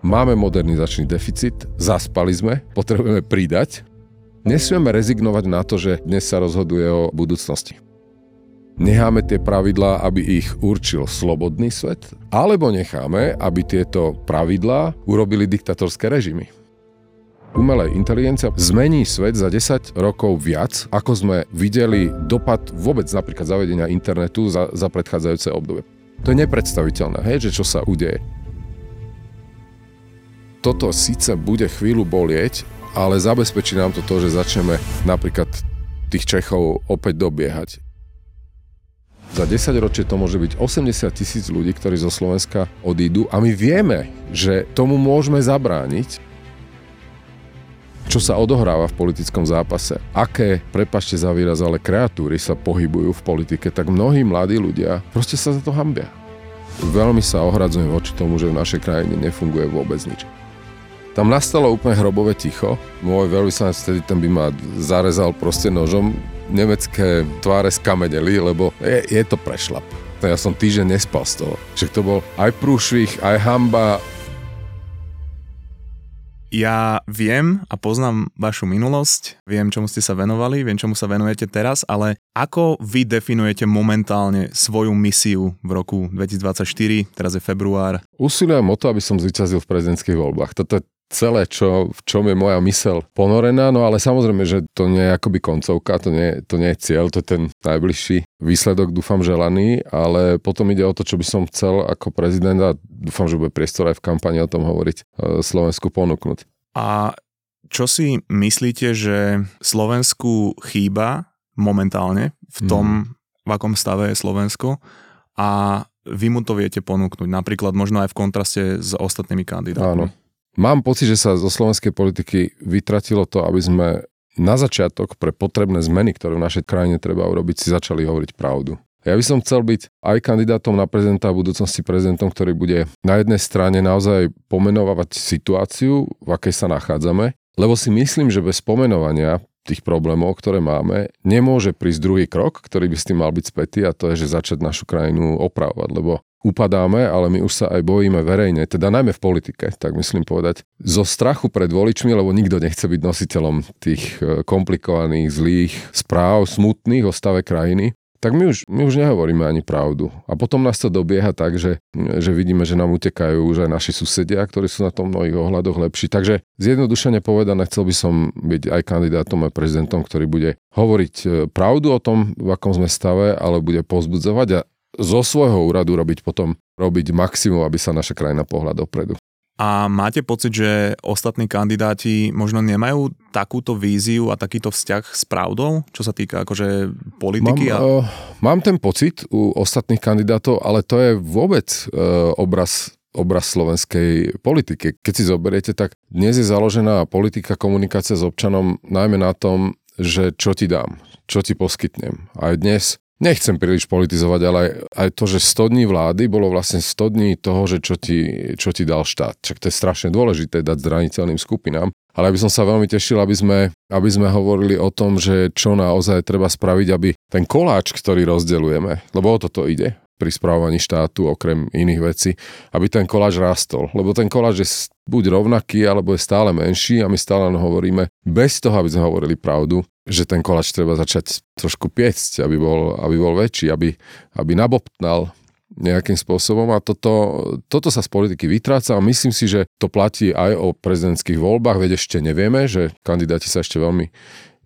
Máme modernizačný deficit, zaspali sme, potrebujeme pridať. Nesmieme rezignovať na to, že dnes sa rozhoduje o budúcnosti. Necháme tie pravidlá, aby ich určil slobodný svet, alebo necháme, aby tieto pravidlá urobili diktatorské režimy. Umelá inteligencia zmení svet za 10 rokov viac, ako sme videli dopad vôbec napríklad zavedenia internetu za, za predchádzajúce obdobie. To je nepredstaviteľné, hej, že čo sa udeje toto síce bude chvíľu bolieť, ale zabezpečí nám to to, že začneme napríklad tých Čechov opäť dobiehať. Za 10 ročie to môže byť 80 tisíc ľudí, ktorí zo Slovenska odídu a my vieme, že tomu môžeme zabrániť, čo sa odohráva v politickom zápase, aké, prepašte za výraz, ale kreatúry sa pohybujú v politike, tak mnohí mladí ľudia proste sa za to hambia. Veľmi sa ohradzujem voči tomu, že v našej krajine nefunguje vôbec nič. Tam nastalo úplne hrobové ticho. Môj veľvyslanec vtedy ten by ma zarezal proste nožom. Nemecké tváre skameneli, lebo je, je to prešlap. Ja som týždeň nespal z toho. Že to bol aj prúšvih, aj hamba, ja viem a poznám vašu minulosť, viem, čomu ste sa venovali, viem, čomu sa venujete teraz, ale ako vy definujete momentálne svoju misiu v roku 2024, teraz je február? Usilujem o to, aby som zvyťazil v prezidentských voľbách. Toto je celé, čo, v čom je moja mysel ponorená, no ale samozrejme, že to nie je akoby koncovka, to nie, to nie je cieľ, to je ten najbližší výsledok, dúfam, želaný, ale potom ide o to, čo by som chcel ako prezident a dúfam, že bude priestor aj v kampani o tom hovoriť e, Slovensku ponúknuť. A čo si myslíte, že Slovensku chýba momentálne v tom, mm. v akom stave je Slovensko a vy mu to viete ponúknuť, napríklad možno aj v kontraste s ostatnými kandidátmi. Áno. Mám pocit, že sa zo slovenskej politiky vytratilo to, aby sme na začiatok pre potrebné zmeny, ktoré v našej krajine treba urobiť, si začali hovoriť pravdu. Ja by som chcel byť aj kandidátom na prezidenta a budúcnosti prezidentom, ktorý bude na jednej strane naozaj pomenovať situáciu, v akej sa nachádzame, lebo si myslím, že bez pomenovania tých problémov, ktoré máme, nemôže prísť druhý krok, ktorý by s tým mal byť spätý a to je, že začať našu krajinu opravovať, lebo upadáme, ale my už sa aj bojíme verejne, teda najmä v politike, tak myslím povedať, zo strachu pred voličmi, lebo nikto nechce byť nositeľom tých e, komplikovaných, zlých správ, smutných o stave krajiny, tak my už, my už nehovoríme ani pravdu. A potom nás to dobieha tak, že, že vidíme, že nám utekajú už aj naši susedia, ktorí sú na tom mnohých ohľadoch lepší. Takže zjednodušene povedané, chcel by som byť aj kandidátom, aj prezidentom, ktorý bude hovoriť e, pravdu o tom, v akom sme stave, ale bude pozbudzovať a zo svojho úradu robiť potom robiť maximum, aby sa naša krajina pohľad dopredu. A máte pocit, že ostatní kandidáti možno nemajú takúto víziu a takýto vzťah s pravdou, čo sa týka akože politiky? Mám, a... uh, mám ten pocit u ostatných kandidátov, ale to je vôbec uh, obraz obraz slovenskej politiky. Keď si zoberiete, tak dnes je založená politika komunikácia s občanom najmä na tom, že čo ti dám, čo ti poskytnem. Aj dnes nechcem príliš politizovať, ale aj, to, že 100 dní vlády bolo vlastne 100 dní toho, že čo ti, čo ti dal štát. Čak to je strašne dôležité dať zraniteľným skupinám. Ale by som sa veľmi tešil, aby sme, aby sme hovorili o tom, že čo naozaj treba spraviť, aby ten koláč, ktorý rozdeľujeme, lebo o toto ide pri správovaní štátu, okrem iných vecí, aby ten koláč rastol. Lebo ten koláč je buď rovnaký, alebo je stále menší a my stále hovoríme, bez toho, aby sme hovorili pravdu, že ten koláč treba začať trošku piecť, aby bol, aby bol väčší, aby, aby nabobtnal nejakým spôsobom a toto, toto sa z politiky vytráca a myslím si, že to platí aj o prezidentských voľbách, veď ešte nevieme, že kandidáti sa ešte veľmi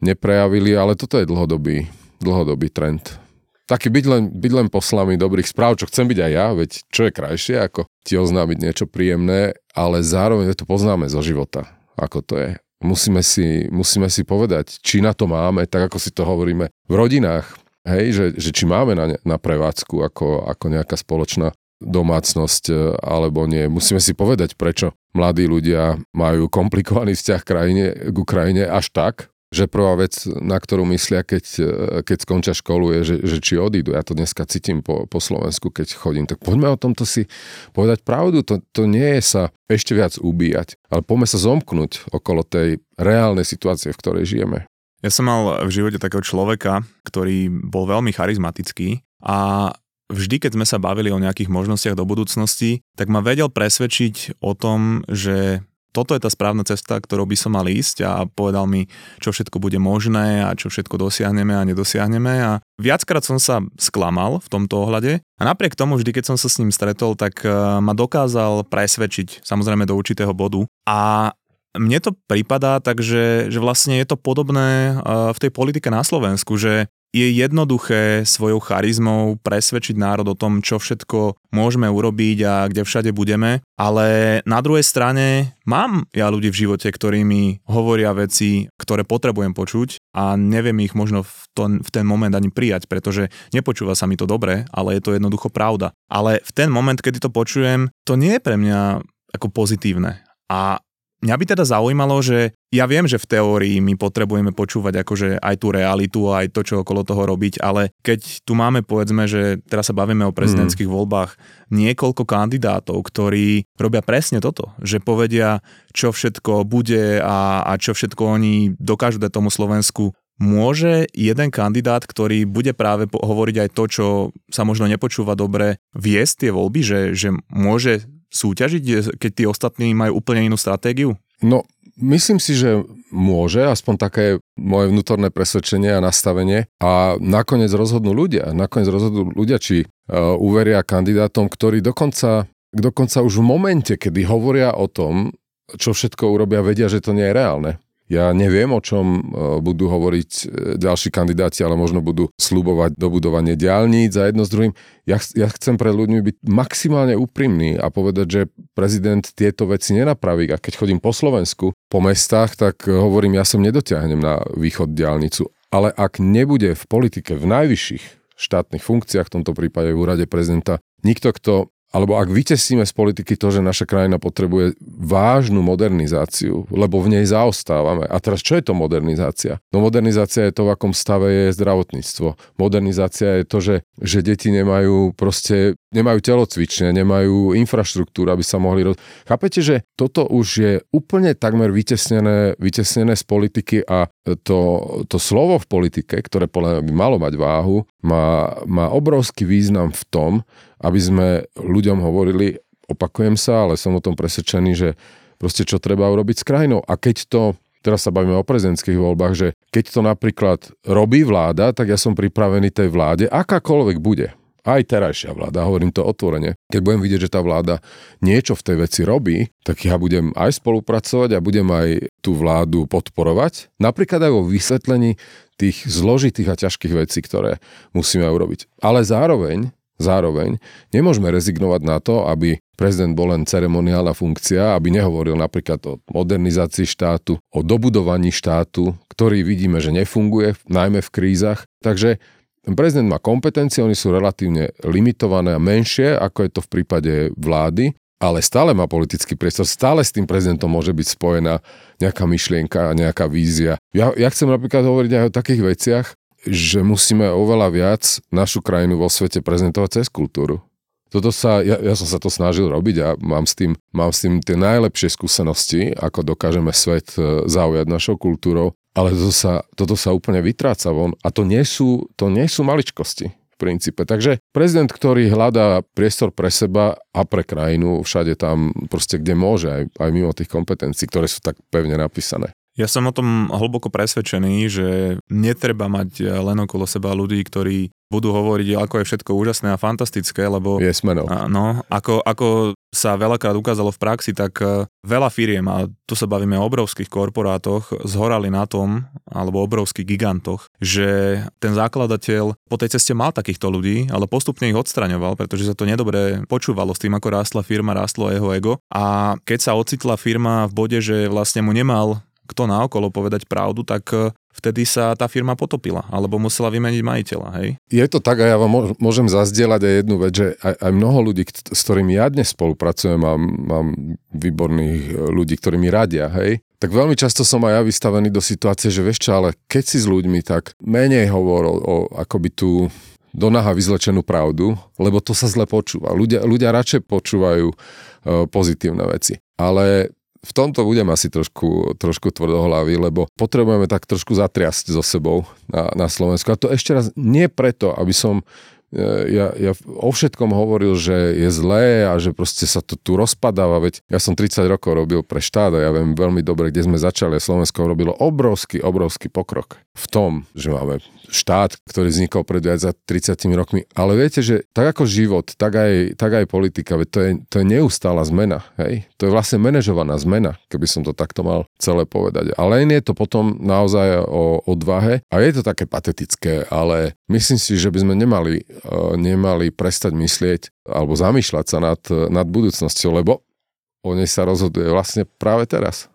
neprejavili, ale toto je dlhodobý, dlhodobý trend taký byť len, byť len poslami dobrých správ, čo chcem byť aj ja, veď čo je krajšie, ako ti oznámiť niečo príjemné, ale zároveň to poznáme zo života, ako to je. Musíme si, musíme si povedať, či na to máme, tak ako si to hovoríme v rodinách, hej, že, že či máme na, na prevádzku ako, ako nejaká spoločná domácnosť e, alebo nie. Musíme si povedať, prečo mladí ľudia majú komplikovaný vzťah krajine, k Ukrajine až tak, že prvá vec, na ktorú myslia, keď, e, keď skončia školu, je, že, že či odídu. Ja to dneska cítim po, po Slovensku, keď chodím. Tak poďme o tomto si povedať pravdu. To, to nie je sa ešte viac ubíjať, ale poďme sa zomknúť okolo tej reálnej situácie, v ktorej žijeme. Ja som mal v živote takého človeka, ktorý bol veľmi charizmatický a vždy, keď sme sa bavili o nejakých možnostiach do budúcnosti, tak ma vedel presvedčiť o tom, že toto je tá správna cesta, ktorou by som mal ísť a povedal mi, čo všetko bude možné a čo všetko dosiahneme a nedosiahneme. A viackrát som sa sklamal v tomto ohľade. A napriek tomu vždy, keď som sa s ním stretol, tak eh, ma dokázal presvedčiť, samozrejme do určitého bodu. A mne to prípada tak, že, že vlastne je to podobné eh, v tej politike na Slovensku, že je jednoduché svojou charizmou presvedčiť národ o tom, čo všetko môžeme urobiť a kde všade budeme, ale na druhej strane mám ja ľudí v živote, ktorí mi hovoria veci, ktoré potrebujem počuť a neviem ich možno v, to, v ten moment ani prijať, pretože nepočúva sa mi to dobre, ale je to jednoducho pravda. Ale v ten moment, kedy to počujem, to nie je pre mňa ako pozitívne. A Mňa by teda zaujímalo, že ja viem, že v teórii my potrebujeme počúvať akože aj tú realitu, aj to, čo okolo toho robiť, ale keď tu máme, povedzme, že teraz sa bavíme o prezidentských mm. voľbách, niekoľko kandidátov, ktorí robia presne toto, že povedia, čo všetko bude a, a čo všetko oni dokážu dať tomu Slovensku Môže jeden kandidát, ktorý bude práve hovoriť aj to, čo sa možno nepočúva dobre, viesť tie voľby, že, že môže súťažiť, keď tí ostatní majú úplne inú stratégiu? No, myslím si, že môže, aspoň také moje vnútorné presvedčenie a nastavenie. A nakoniec rozhodnú ľudia. Nakoniec rozhodnú ľudia, či uh, uveria kandidátom, ktorí dokonca, dokonca už v momente, kedy hovoria o tom, čo všetko urobia, vedia, že to nie je reálne. Ja neviem, o čom e, budú hovoriť e, ďalší kandidáti, ale možno budú slúbovať dobudovanie diálnic a jedno s druhým. Ja, ja chcem pre ľuďmi byť maximálne úprimný a povedať, že prezident tieto veci nenapraví. A keď chodím po Slovensku, po mestách, tak hovorím, ja som nedotiahnem na východ diálnicu. Ale ak nebude v politike v najvyšších štátnych funkciách, v tomto prípade v úrade prezidenta, nikto, kto alebo ak vytesíme z politiky to, že naša krajina potrebuje vážnu modernizáciu, lebo v nej zaostávame. A teraz čo je to modernizácia? No modernizácia je to, v akom stave je zdravotníctvo. Modernizácia je to, že, že deti nemajú proste, nemajú telocvične, nemajú infraštruktúru, aby sa mohli... Roz... Chápete, že toto už je úplne takmer vytesnené, vytesnené z politiky a to, to slovo v politike, ktoré podľa by malo mať váhu, má, má obrovský význam v tom, aby sme ľuďom hovorili, opakujem sa, ale som o tom presvedčený, že proste čo treba urobiť s krajinou. A keď to, teraz sa bavíme o prezidentských voľbách, že keď to napríklad robí vláda, tak ja som pripravený tej vláde, akákoľvek bude, aj terajšia vláda, hovorím to otvorene. Keď budem vidieť, že tá vláda niečo v tej veci robí, tak ja budem aj spolupracovať a budem aj tú vládu podporovať. Napríklad aj vo vysvetlení tých zložitých a ťažkých vecí, ktoré musíme urobiť. Ale zároveň Zároveň nemôžeme rezignovať na to, aby prezident bol len ceremoniálna funkcia, aby nehovoril napríklad o modernizácii štátu, o dobudovaní štátu, ktorý vidíme, že nefunguje, najmä v krízach. Takže prezident má kompetencie, oni sú relatívne limitované a menšie, ako je to v prípade vlády, ale stále má politický priestor, stále s tým prezidentom môže byť spojená nejaká myšlienka nejaká vízia. Ja, ja chcem napríklad hovoriť aj o takých veciach, že musíme oveľa viac našu krajinu vo svete prezentovať cez kultúru. Toto sa, ja, ja som sa to snažil robiť a mám s, tým, mám s tým tie najlepšie skúsenosti, ako dokážeme svet e, zaujať našou kultúrou, ale toto sa, toto sa úplne vytráca von a to nie sú, to nie sú maličkosti v princípe. Takže prezident, ktorý hľadá priestor pre seba a pre krajinu, všade tam proste, kde môže, aj, aj mimo tých kompetencií, ktoré sú tak pevne napísané. Ja som o tom hlboko presvedčený, že netreba mať len okolo seba ľudí, ktorí budú hovoriť, ako je všetko úžasné a fantastické, lebo... Yes, no. no, ako, ako sa veľakrát ukázalo v praxi, tak e, veľa firiem, a tu sa bavíme o obrovských korporátoch, zhorali na tom, alebo obrovských gigantoch, že ten zakladateľ po tej ceste mal takýchto ľudí, ale postupne ich odstraňoval, pretože sa to nedobre počúvalo s tým, ako rástla firma, rástlo jeho ego. A keď sa ocitla firma v bode, že vlastne mu nemal kto naokolo povedať pravdu, tak e, vtedy sa tá firma potopila, alebo musela vymeniť majiteľa, hej? Je to tak a ja vám môžem zazdieľať aj jednu vec, že aj, aj mnoho ľudí, s ktorými ja dnes spolupracujem, mám, mám výborných e, ľudí, ktorí mi radia, hej? Tak veľmi často som aj ja vystavený do situácie, že vieš čo, ale keď si s ľuďmi, tak menej hovor o, o akoby tú do naha vyzlečenú pravdu, lebo to sa zle počúva. Ľudia, ľudia radšej počúvajú e, pozitívne veci. Ale v tomto budem asi trošku, trošku tvrdohlavý, lebo potrebujeme tak trošku zatriasť so sebou na, na Slovensku. A to ešte raz nie preto, aby som ja, ja o všetkom hovoril, že je zlé a že proste sa to tu rozpadáva, veď ja som 30 rokov robil pre štát a ja viem veľmi dobre, kde sme začali Slovensko robilo obrovský, obrovský pokrok v tom, že máme štát, ktorý vznikol pred viac za 30 rokmi. Ale viete, že tak ako život, tak aj, tak aj politika, veď to je, to je neustála zmena. Hej? To je vlastne manažovaná zmena, keby som to takto mal celé povedať. Ale len je to potom naozaj o odvahe a je to také patetické, ale myslím si, že by sme nemali, nemali prestať myslieť alebo zamýšľať sa nad, nad budúcnosťou, lebo o nej sa rozhoduje vlastne práve teraz.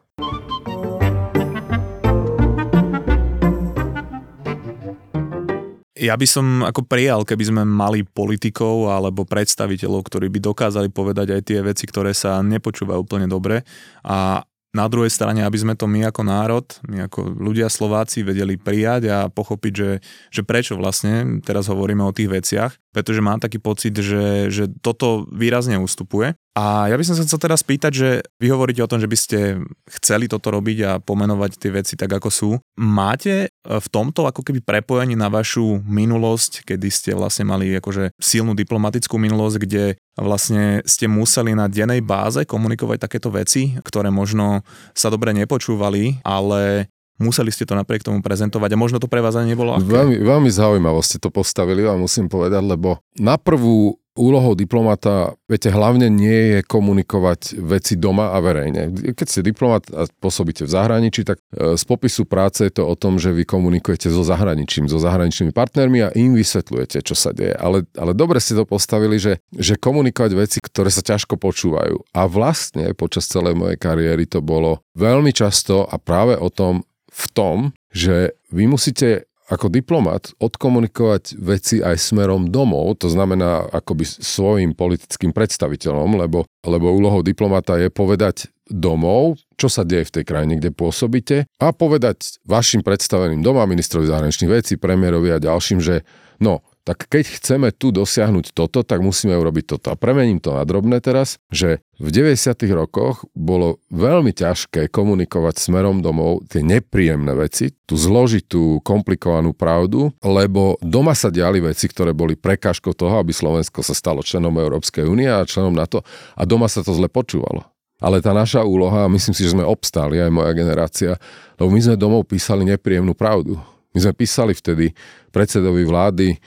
Ja by som ako prijal, keby sme mali politikov alebo predstaviteľov, ktorí by dokázali povedať aj tie veci, ktoré sa nepočúvajú úplne dobre a na druhej strane, aby sme to my ako národ, my ako ľudia Slováci vedeli prijať a pochopiť, že, že prečo vlastne teraz hovoríme o tých veciach, pretože mám taký pocit, že, že toto výrazne ustupuje. A ja by som sa chcel teraz spýtať, že vy hovoríte o tom, že by ste chceli toto robiť a pomenovať tie veci tak, ako sú. Máte v tomto ako keby prepojenie na vašu minulosť, kedy ste vlastne mali akože silnú diplomatickú minulosť, kde vlastne ste museli na dennej báze komunikovať takéto veci, ktoré možno sa dobre nepočúvali, ale museli ste to napriek tomu prezentovať a možno to pre vás ani nebolo ľahké. Veľmi, veľmi zaujímavo ste to postavili a musím povedať, lebo na prvú úlohou diplomata, viete, hlavne nie je komunikovať veci doma a verejne. Keď ste diplomat a pôsobíte v zahraničí, tak e, z popisu práce je to o tom, že vy komunikujete so zahraničím, so zahraničnými partnermi a im vysvetľujete, čo sa deje. Ale, ale dobre ste to postavili, že, že komunikovať veci, ktoré sa ťažko počúvajú. A vlastne počas celej mojej kariéry to bolo veľmi často a práve o tom, v tom, že vy musíte ako diplomat odkomunikovať veci aj smerom domov, to znamená akoby svojim politickým predstaviteľom, lebo, lebo úlohou diplomata je povedať domov, čo sa deje v tej krajine, kde pôsobíte a povedať vašim predstaveným doma, ministrovi zahraničných vecí, premiérovi a ďalším, že no, tak keď chceme tu dosiahnuť toto, tak musíme urobiť toto. A premením to na drobné teraz, že v 90. rokoch bolo veľmi ťažké komunikovať smerom domov tie nepríjemné veci, tú zložitú, komplikovanú pravdu, lebo doma sa diali veci, ktoré boli prekážkou toho, aby Slovensko sa stalo členom Európskej únie a členom NATO a doma sa to zle počúvalo. Ale tá naša úloha, myslím si, že sme obstáli, aj moja generácia, lebo my sme domov písali nepríjemnú pravdu. My sme písali vtedy predsedovi vlády,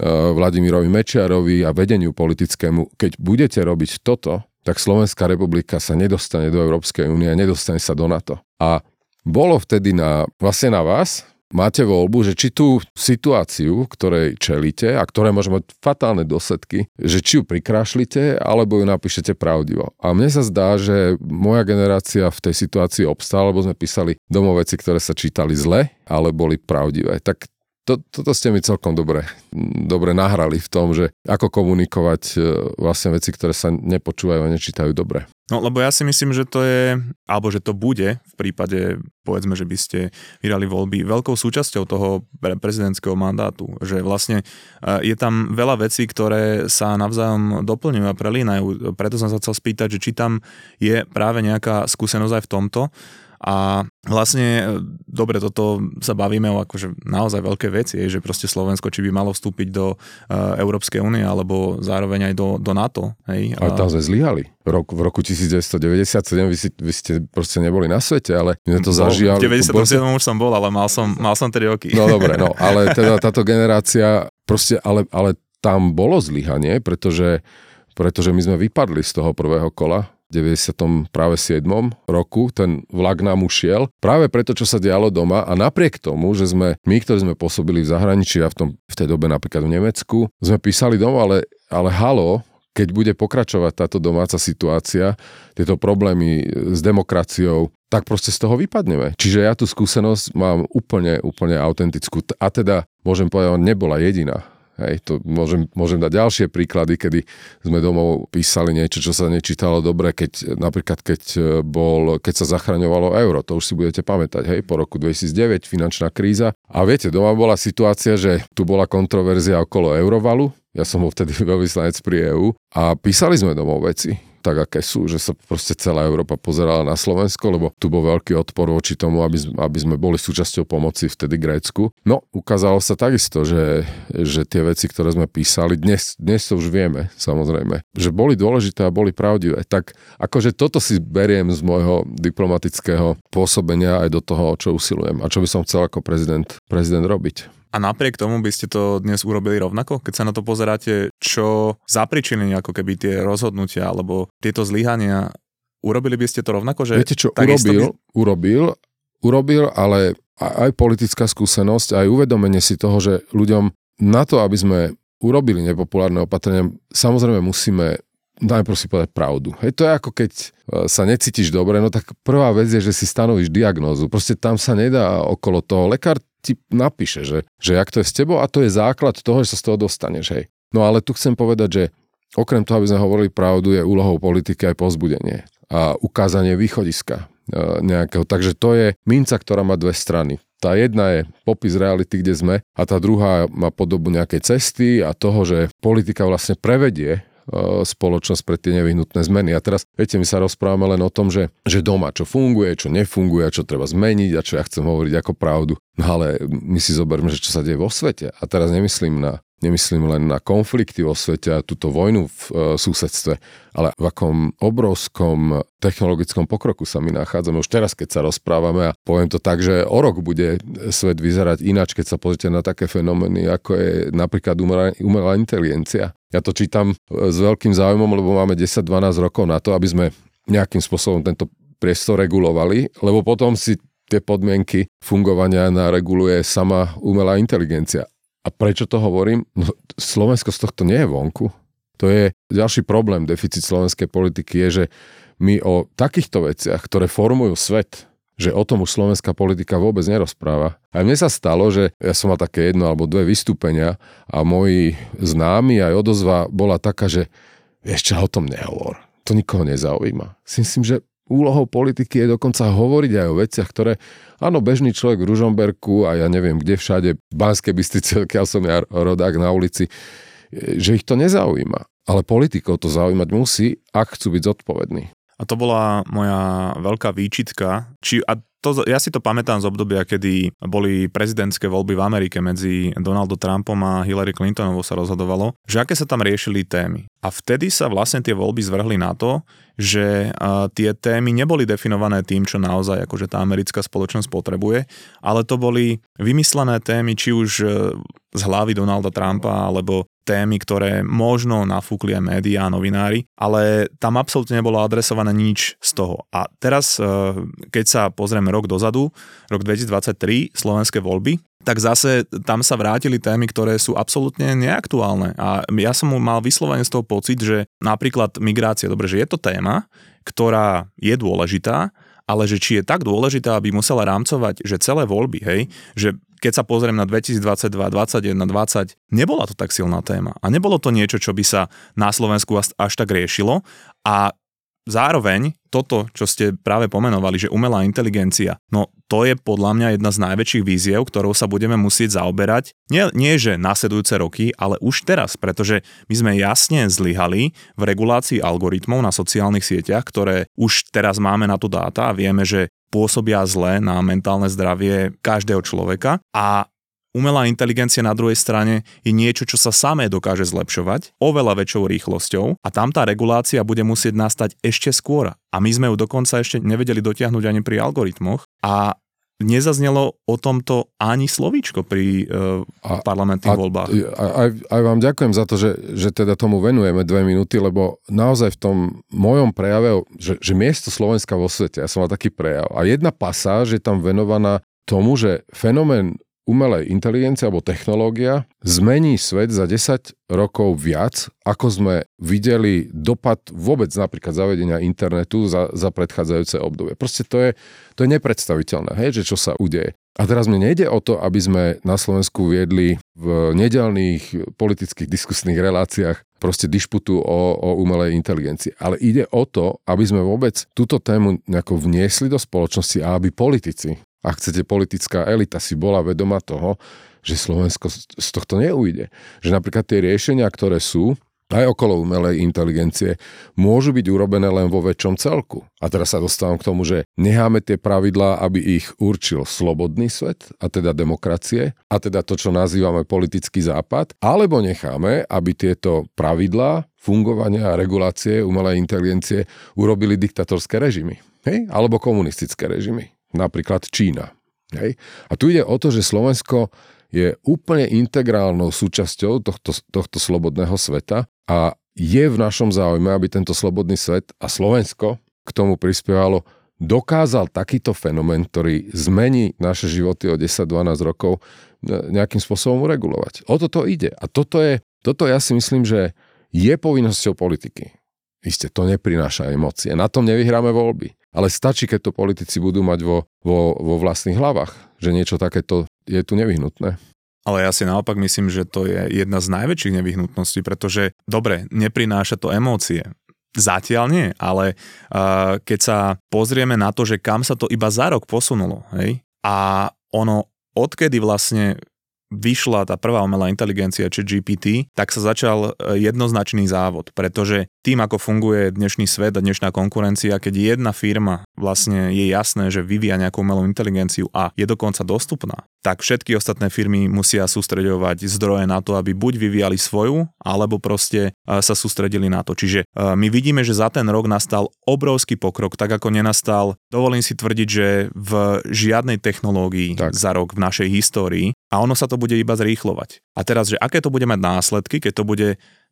Vladimirovi Mečiarovi a vedeniu politickému, keď budete robiť toto, tak Slovenská republika sa nedostane do Európskej únie, nedostane sa do NATO. A bolo vtedy na, vlastne na vás, máte voľbu, že či tú situáciu, ktorej čelíte a ktoré môže mať fatálne dôsledky, že či ju prikrášlite, alebo ju napíšete pravdivo. A mne sa zdá, že moja generácia v tej situácii obstála, lebo sme písali domoveci, ktoré sa čítali zle, ale boli pravdivé. Tak to, toto ste mi celkom dobre, dobre nahrali v tom, že ako komunikovať e, vlastne veci, ktoré sa nepočúvajú a nečítajú dobre. No lebo ja si myslím, že to je, alebo že to bude v prípade, povedzme, že by ste vydali voľby, veľkou súčasťou toho prezidentského mandátu, že vlastne e, je tam veľa vecí, ktoré sa navzájom doplňujú a prelínajú. Preto som sa chcel spýtať, že či tam je práve nejaká skúsenosť aj v tomto, a vlastne, e, dobre, toto sa bavíme o akože naozaj veľké veci, že proste Slovensko, či by malo vstúpiť do uh, Európskej únie, alebo zároveň aj do, do NATO. Hej? Ale tam sme zlyhali. Rok, v roku 1997 vy, si, vy ste proste neboli na svete, ale my sme to zažívali. V 97 už som bol, ale mal som, mal som 3 roky. No dobre, no, ale teda táto generácia, proste, ale, ale tam bolo zlyhanie, pretože, pretože my sme vypadli z toho prvého kola 90. práve 7. roku, ten vlak nám ušiel, práve preto, čo sa dialo doma a napriek tomu, že sme, my, ktorí sme pôsobili v zahraničí a v, tom, v tej dobe napríklad v Nemecku, sme písali doma, ale, ale halo, keď bude pokračovať táto domáca situácia, tieto problémy s demokraciou, tak proste z toho vypadneme. Čiže ja tú skúsenosť mám úplne, úplne autentickú. A teda, môžem povedať, nebola jediná. Hej, to môžem, môžem dať ďalšie príklady, kedy sme domov písali niečo, čo sa nečítalo dobre, keď napríklad keď, e, bol, keď sa zachraňovalo euro, to už si budete pamätať, hej, po roku 2009, finančná kríza. A viete, doma bola situácia, že tu bola kontroverzia okolo eurovalu, ja som bol vtedy veľvyslanec pri EÚ a písali sme domov veci tak aké sú, že sa proste celá Európa pozerala na Slovensko, lebo tu bol veľký odpor voči tomu, aby, aby sme boli súčasťou pomoci vtedy Grécku. No, ukázalo sa takisto, že, že tie veci, ktoré sme písali, dnes, dnes to už vieme, samozrejme, že boli dôležité a boli pravdivé. Tak akože toto si beriem z môjho diplomatického pôsobenia aj do toho, čo usilujem a čo by som chcel ako prezident, prezident robiť. A napriek tomu by ste to dnes urobili rovnako? Keď sa na to pozeráte, čo zapričinili ako keby tie rozhodnutia alebo tieto zlyhania, urobili by ste to rovnako? Že Viete čo, urobil, by... urobil, urobil, ale aj politická skúsenosť, aj uvedomenie si toho, že ľuďom na to, aby sme urobili nepopulárne opatrenia, samozrejme musíme najprv si povedať pravdu. Hej, to je ako keď e, sa necítiš dobre, no tak prvá vec je, že si stanovíš diagnózu. Proste tam sa nedá okolo toho. Lekár ti napíše, že, že jak to je s tebou a to je základ toho, že sa z toho dostaneš. Hej. No ale tu chcem povedať, že okrem toho, aby sme hovorili pravdu, je úlohou politiky aj pozbudenie a ukázanie východiska e, nejakého. Takže to je minca, ktorá má dve strany. Tá jedna je popis reality, kde sme a tá druhá má podobu nejakej cesty a toho, že politika vlastne prevedie spoločnosť pre tie nevyhnutné zmeny. A teraz, viete, my sa rozprávame len o tom, že, že doma čo funguje, čo nefunguje, čo treba zmeniť a čo ja chcem hovoriť ako pravdu. No ale my si zoberme, že čo sa deje vo svete. A teraz nemyslím na nemyslím len na konflikty vo svete a túto vojnu v e, susedstve, ale v akom obrovskom technologickom pokroku sa my nachádzame. Už teraz, keď sa rozprávame a poviem to tak, že o rok bude svet vyzerať ináč, keď sa pozrite na také fenomény, ako je napríklad umelá, umelá inteligencia. Ja to čítam e, s veľkým záujmom, lebo máme 10-12 rokov na to, aby sme nejakým spôsobom tento priestor regulovali, lebo potom si tie podmienky fungovania nareguluje sama umelá inteligencia. A prečo to hovorím? No, Slovensko z tohto nie je vonku. To je ďalší problém, deficit slovenskej politiky je, že my o takýchto veciach, ktoré formujú svet, že o tom už slovenská politika vôbec nerozpráva. A mne sa stalo, že ja som mal také jedno alebo dve vystúpenia a moji známi aj odozva bola taká, že ešte o tom nehovor. To nikoho nezaujíma. Si myslím, že úlohou politiky je dokonca hovoriť aj o veciach, ktoré, áno, bežný človek v Ružomberku a ja neviem kde všade, v Banskej Bystrici, keď som ja rodák na ulici, že ich to nezaujíma. Ale politikov to zaujímať musí, ak chcú byť zodpovední. A to bola moja veľká výčitka. Či, a to, ja si to pamätám z obdobia, kedy boli prezidentské voľby v Amerike medzi Donaldom Trumpom a Hillary Clintonovou sa rozhodovalo, že aké sa tam riešili témy. A vtedy sa vlastne tie voľby zvrhli na to, že tie témy neboli definované tým, čo naozaj akože tá americká spoločnosť potrebuje, ale to boli vymyslené témy, či už e, z hlavy Donalda Trumpa, alebo témy, ktoré možno nafúkli aj médiá a novinári, ale tam absolútne nebolo adresované nič z toho. A teraz, e, keď sa pozrieme rok dozadu, rok 2023, slovenské voľby, tak zase tam sa vrátili témy, ktoré sú absolútne neaktuálne. A ja som mal vyslovene z toho pocit, že napríklad migrácia, dobre, že je to téma, ktorá je dôležitá, ale že či je tak dôležitá, aby musela rámcovať, že celé voľby, hej, že keď sa pozriem na 2022, 2021, 20, nebola to tak silná téma. A nebolo to niečo, čo by sa na Slovensku až tak riešilo. A zároveň toto, čo ste práve pomenovali, že umelá inteligencia, no to je podľa mňa jedna z najväčších víziev, ktorou sa budeme musieť zaoberať. Nie, nie že následujúce roky, ale už teraz, pretože my sme jasne zlyhali v regulácii algoritmov na sociálnych sieťach, ktoré už teraz máme na to dáta a vieme, že pôsobia zle na mentálne zdravie každého človeka a Umelá inteligencia na druhej strane je niečo, čo sa samé dokáže zlepšovať oveľa väčšou rýchlosťou a tam tá regulácia bude musieť nastať ešte skôr. A my sme ju dokonca ešte nevedeli dotiahnuť ani pri algoritmoch a nezaznelo o tomto ani slovíčko pri a, parlamentných a, voľbách. Aj, aj vám ďakujem za to, že, že teda tomu venujeme dve minúty, lebo naozaj v tom mojom prejave, že, že miesto Slovenska vo svete, ja som mal taký prejav. A jedna pasáž je tam venovaná tomu, že fenomén umelej inteligencie alebo technológia zmení svet za 10 rokov viac, ako sme videli dopad vôbec napríklad zavedenia internetu za, za predchádzajúce obdobie. Proste to je, to je nepredstaviteľné, hej, že čo sa udeje. A teraz mne nejde o to, aby sme na Slovensku viedli v nedelných politických diskusných reláciách proste dišputu o, o umelej inteligencii. Ale ide o to, aby sme vôbec túto tému nejako vniesli do spoločnosti a aby politici ak chcete, politická elita si bola vedoma toho, že Slovensko z tohto neujde. Že napríklad tie riešenia, ktoré sú, aj okolo umelej inteligencie, môžu byť urobené len vo väčšom celku. A teraz sa dostávam k tomu, že necháme tie pravidlá, aby ich určil slobodný svet, a teda demokracie, a teda to, čo nazývame politický západ, alebo necháme, aby tieto pravidlá fungovania a regulácie umelej inteligencie urobili diktatorské režimy. Hej? Alebo komunistické režimy. Napríklad Čína. Hej? A tu ide o to, že Slovensko je úplne integrálnou súčasťou tohto, tohto slobodného sveta a je v našom záujme, aby tento slobodný svet a Slovensko k tomu prispievalo, dokázal takýto fenomén, ktorý zmení naše životy o 10-12 rokov, nejakým spôsobom uregulovať. O toto ide. A toto je, toto ja si myslím, že je povinnosťou politiky. Isté, to neprináša emócie. Na tom nevyhráme voľby. Ale stačí, keď to politici budú mať vo, vo, vo vlastných hlavách, že niečo takéto je tu nevyhnutné. Ale ja si naopak myslím, že to je jedna z najväčších nevyhnutností, pretože dobre, neprináša to emócie. Zatiaľ nie, ale uh, keď sa pozrieme na to, že kam sa to iba za rok posunulo, hej, a ono odkedy vlastne vyšla tá prvá umelá inteligencia, či GPT, tak sa začal e, jednoznačný závod, pretože tým, ako funguje dnešný svet a dnešná konkurencia, keď jedna firma vlastne je jasné, že vyvíja nejakú umelú inteligenciu a je dokonca dostupná, tak všetky ostatné firmy musia sústredovať zdroje na to, aby buď vyvíjali svoju, alebo proste e, sa sústredili na to. Čiže e, my vidíme, že za ten rok nastal obrovský pokrok, tak ako nenastal, dovolím si tvrdiť, že v žiadnej technológii tak. za rok v našej histórii a ono sa to bude iba zrýchlovať. A teraz, že aké to bude mať následky, keď to bude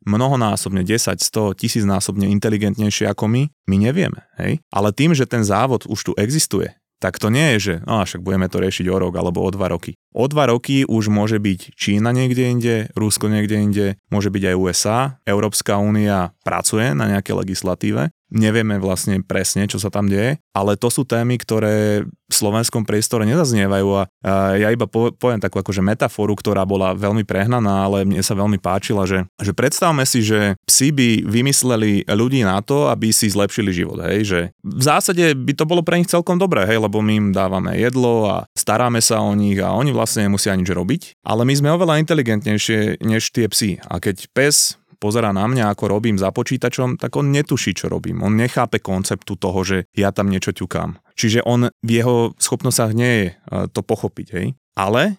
mnohonásobne, 10, 100, tisíc násobne inteligentnejšie ako my, my nevieme. Hej? Ale tým, že ten závod už tu existuje, tak to nie je, že no, však budeme to riešiť o rok alebo o dva roky. O dva roky už môže byť Čína niekde inde, Rusko niekde inde, môže byť aj USA, Európska únia pracuje na nejakej legislatíve nevieme vlastne presne, čo sa tam deje, ale to sú témy, ktoré v slovenskom priestore nezaznievajú a ja iba poviem takú akože metaforu, ktorá bola veľmi prehnaná, ale mne sa veľmi páčila, že, že predstavme si, že psi by vymysleli ľudí na to, aby si zlepšili život, hej, že v zásade by to bolo pre nich celkom dobré, hej, lebo my im dávame jedlo a staráme sa o nich a oni vlastne nemusia nič robiť, ale my sme oveľa inteligentnejšie než tie psy a keď pes pozera na mňa, ako robím za počítačom, tak on netuší, čo robím. On nechápe konceptu toho, že ja tam niečo ťukám. Čiže on v jeho schopnostiach nie je e, to pochopiť. Hej. Ale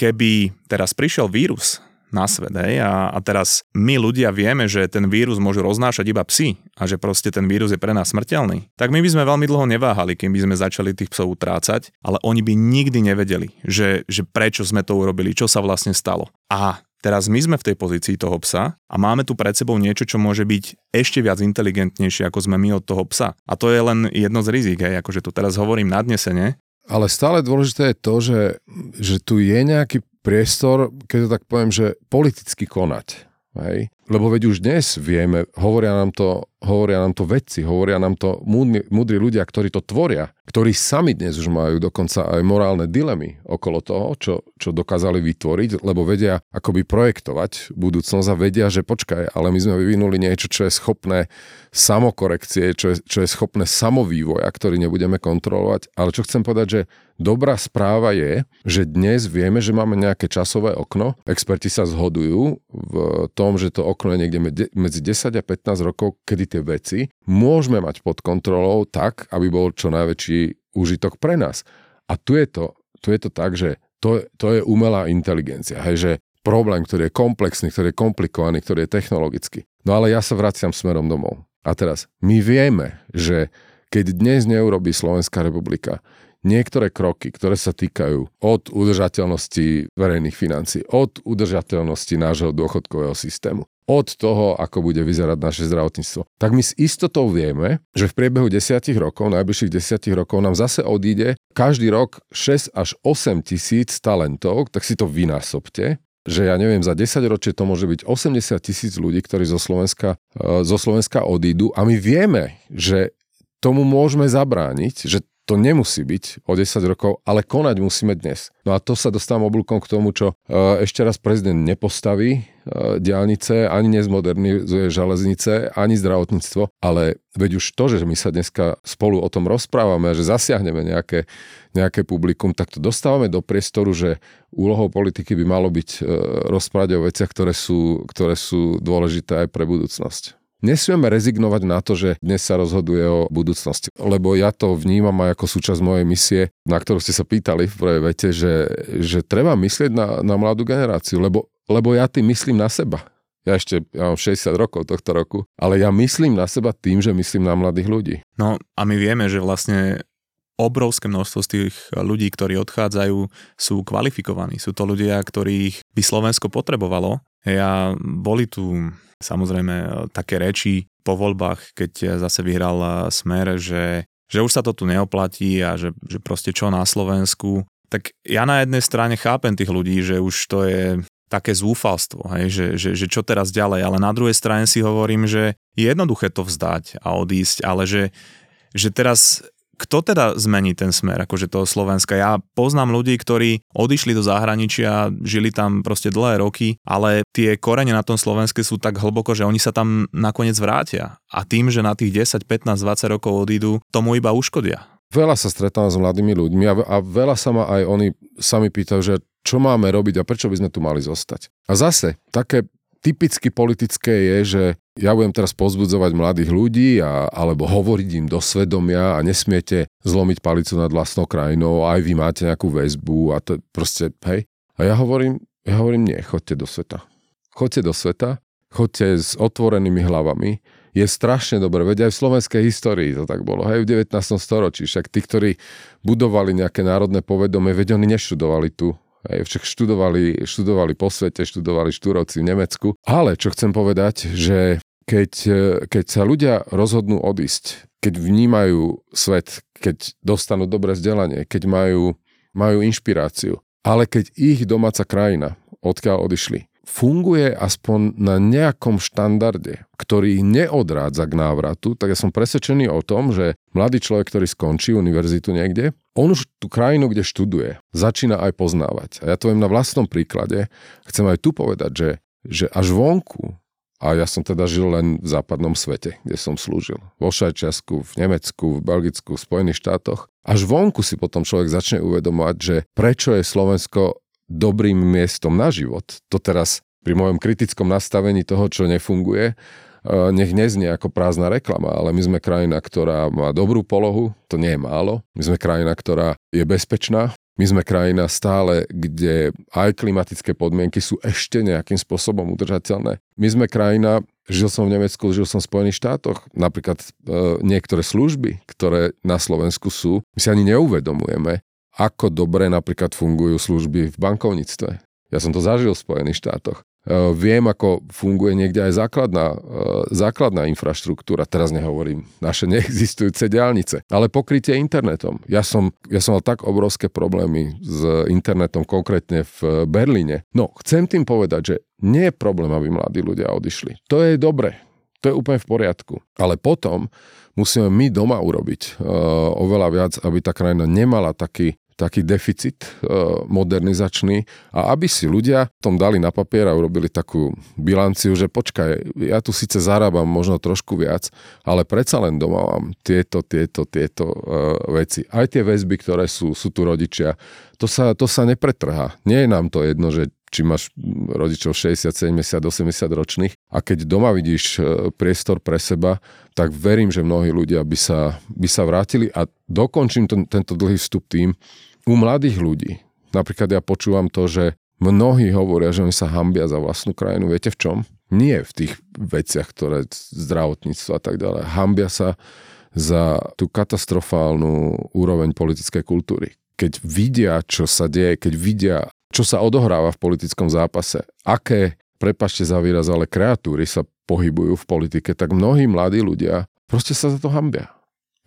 keby teraz prišiel vírus na svet. Hej? A, a teraz my ľudia vieme, že ten vírus môžu roznášať iba psi a že proste ten vírus je pre nás smrteľný. Tak my by sme veľmi dlho neváhali, kým by sme začali tých psov utrácať, ale oni by nikdy nevedeli, že, že prečo sme to urobili, čo sa vlastne stalo. A Teraz my sme v tej pozícii toho psa a máme tu pred sebou niečo, čo môže byť ešte viac inteligentnejšie, ako sme my od toho psa. A to je len jedno z rizik, hej, akože tu teraz hovorím nadnesene. Ale stále dôležité je to, že, že tu je nejaký priestor, keď to tak poviem, že politicky konať. Hej? Lebo veď už dnes vieme, hovoria nám to, hovoria nám to vedci, hovoria nám to múdri, múdri ľudia, ktorí to tvoria, ktorí sami dnes už majú dokonca aj morálne dilemy okolo toho, čo, čo dokázali vytvoriť, lebo vedia akoby projektovať budúcnosť a vedia, že počkaj, ale my sme vyvinuli niečo, čo je schopné samokorekcie, čo je, čo je schopné samovývoja, ktorý nebudeme kontrolovať. Ale čo chcem povedať, že dobrá správa je, že dnes vieme, že máme nejaké časové okno. Experti sa zhodujú v tom, že to okno je niekde medzi 10 a 15 rokov, kedy tie veci môžeme mať pod kontrolou tak, aby bol čo najväčší užitok pre nás. A tu je to, tu je to tak, že to, to je umelá inteligencia. Hej, že problém, ktorý je komplexný, ktorý je komplikovaný, ktorý je technologický. No ale ja sa vraciam smerom domov. A teraz, my vieme, že keď dnes neurobí Slovenská republika niektoré kroky, ktoré sa týkajú od udržateľnosti verejných financií, od udržateľnosti nášho dôchodkového systému, od toho, ako bude vyzerať naše zdravotníctvo. Tak my s istotou vieme, že v priebehu desiatich rokov, najbližších desiatich rokov nám zase odíde každý rok 6 až 8 tisíc talentov, tak si to vynásobte že ja neviem, za 10 ročie to môže byť 80 tisíc ľudí, ktorí zo Slovenska, e, zo Slovenska odídu a my vieme, že tomu môžeme zabrániť, že to nemusí byť o 10 rokov, ale konať musíme dnes. No a to sa dostávam oblúkom k tomu, čo e, ešte raz prezident nepostaví e, diálnice, ani nezmodernizuje železnice, ani zdravotníctvo, ale veď už to, že my sa dneska spolu o tom rozprávame a že zasiahneme nejaké, nejaké publikum, tak to dostávame do priestoru, že úlohou politiky by malo byť e, rozprávať o veciach, ktoré sú, ktoré sú dôležité aj pre budúcnosť. Nesmieme rezignovať na to, že dnes sa rozhoduje o budúcnosti, lebo ja to vnímam aj ako súčasť mojej misie, na ktorú ste sa pýtali v prvej vete, že, že treba myslieť na, na mladú generáciu, lebo, lebo ja tým myslím na seba. Ja ešte ja mám 60 rokov tohto roku, ale ja myslím na seba tým, že myslím na mladých ľudí. No a my vieme, že vlastne obrovské množstvo z tých ľudí, ktorí odchádzajú, sú kvalifikovaní. Sú to ľudia, ktorých by Slovensko potrebovalo. Ja boli tu Samozrejme, e, také reči po voľbách, keď zase vyhral e, Smer, že, že už sa to tu neoplatí a že, že proste čo na Slovensku. Tak ja na jednej strane chápem tých ľudí, že už to je také zúfalstvo, hej, že, že, že čo teraz ďalej, ale na druhej strane si hovorím, že je jednoduché to vzdať a odísť, ale že, že teraz kto teda zmení ten smer akože toho Slovenska? Ja poznám ľudí, ktorí odišli do zahraničia, žili tam proste dlhé roky, ale tie korene na tom Slovensku sú tak hlboko, že oni sa tam nakoniec vrátia. A tým, že na tých 10, 15, 20 rokov odídu, tomu iba uškodia. Veľa sa stretávam s mladými ľuďmi a, a veľa sa ma aj oni sami pýtajú, že čo máme robiť a prečo by sme tu mali zostať. A zase, také typicky politické je, že ja budem teraz pozbudzovať mladých ľudí a, alebo hovoriť im do svedomia a nesmiete zlomiť palicu nad vlastnou krajinou, aj vy máte nejakú väzbu a to proste, hej. A ja hovorím, ja hovorím, nie, chodte do sveta. Chodte do sveta, chodte s otvorenými hlavami, je strašne dobre, veď aj v slovenskej histórii to tak bolo, hej, v 19. storočí, však tí, ktorí budovali nejaké národné povedomie, veď oni neštudovali tu, Hej, však študovali, študovali po svete, študovali štúrovci v Nemecku. Ale čo chcem povedať, že keď, keď sa ľudia rozhodnú odísť, keď vnímajú svet, keď dostanú dobré vzdelanie, keď majú, majú inšpiráciu, ale keď ich domáca krajina, odkiaľ odišli, funguje aspoň na nejakom štandarde, ktorý neodrádza k návratu, tak ja som presvedčený o tom, že mladý človek, ktorý skončí univerzitu niekde, on už tú krajinu, kde študuje, začína aj poznávať. A ja to viem na vlastnom príklade. Chcem aj tu povedať, že, že až vonku, a ja som teda žil len v západnom svete, kde som slúžil. Vo Šajčiasku, v Nemecku, v Belgicku, v Spojených štátoch. Až vonku si potom človek začne uvedomovať, že prečo je Slovensko dobrým miestom na život. To teraz pri mojom kritickom nastavení toho, čo nefunguje, e, nech neznie ako prázdna reklama, ale my sme krajina, ktorá má dobrú polohu, to nie je málo. My sme krajina, ktorá je bezpečná. My sme krajina stále, kde aj klimatické podmienky sú ešte nejakým spôsobom udržateľné. My sme krajina, žil som v Nemecku, žil som v Spojených štátoch, napríklad e, niektoré služby, ktoré na Slovensku sú, my si ani neuvedomujeme, ako dobre napríklad fungujú služby v bankovníctve. Ja som to zažil v Spojených štátoch. E, viem, ako funguje niekde aj základná, e, základná infraštruktúra. Teraz nehovorím naše neexistujúce diálnice, ale pokrytie internetom. Ja som, ja som mal tak obrovské problémy s internetom, konkrétne v Berlíne. No, chcem tým povedať, že nie je problém, aby mladí ľudia odišli. To je dobre, to je úplne v poriadku. Ale potom musíme my doma urobiť uh, oveľa viac, aby tá krajina nemala taký taký deficit e, modernizačný a aby si ľudia tom dali na papier a urobili takú bilanciu, že počkaj, ja tu síce zarábam možno trošku viac, ale predsa len doma mám tieto, tieto, tieto uh, veci. Aj tie väzby, ktoré sú, sú tu rodičia, to sa, to sa nepretrhá. Nie je nám to jedno, že či máš rodičov 60, 70, 80 ročných a keď doma vidíš e, priestor pre seba, tak verím, že mnohí ľudia by sa, by sa vrátili a dokončím to, tento dlhý vstup tým, u mladých ľudí, napríklad ja počúvam to, že mnohí hovoria, že oni sa hambia za vlastnú krajinu. Viete v čom? Nie v tých veciach, ktoré zdravotníctvo a tak ďalej. Hambia sa za tú katastrofálnu úroveň politickej kultúry. Keď vidia, čo sa deje, keď vidia, čo sa odohráva v politickom zápase, aké, prepašte za výraz, ale kreatúry sa pohybujú v politike, tak mnohí mladí ľudia proste sa za to hambia.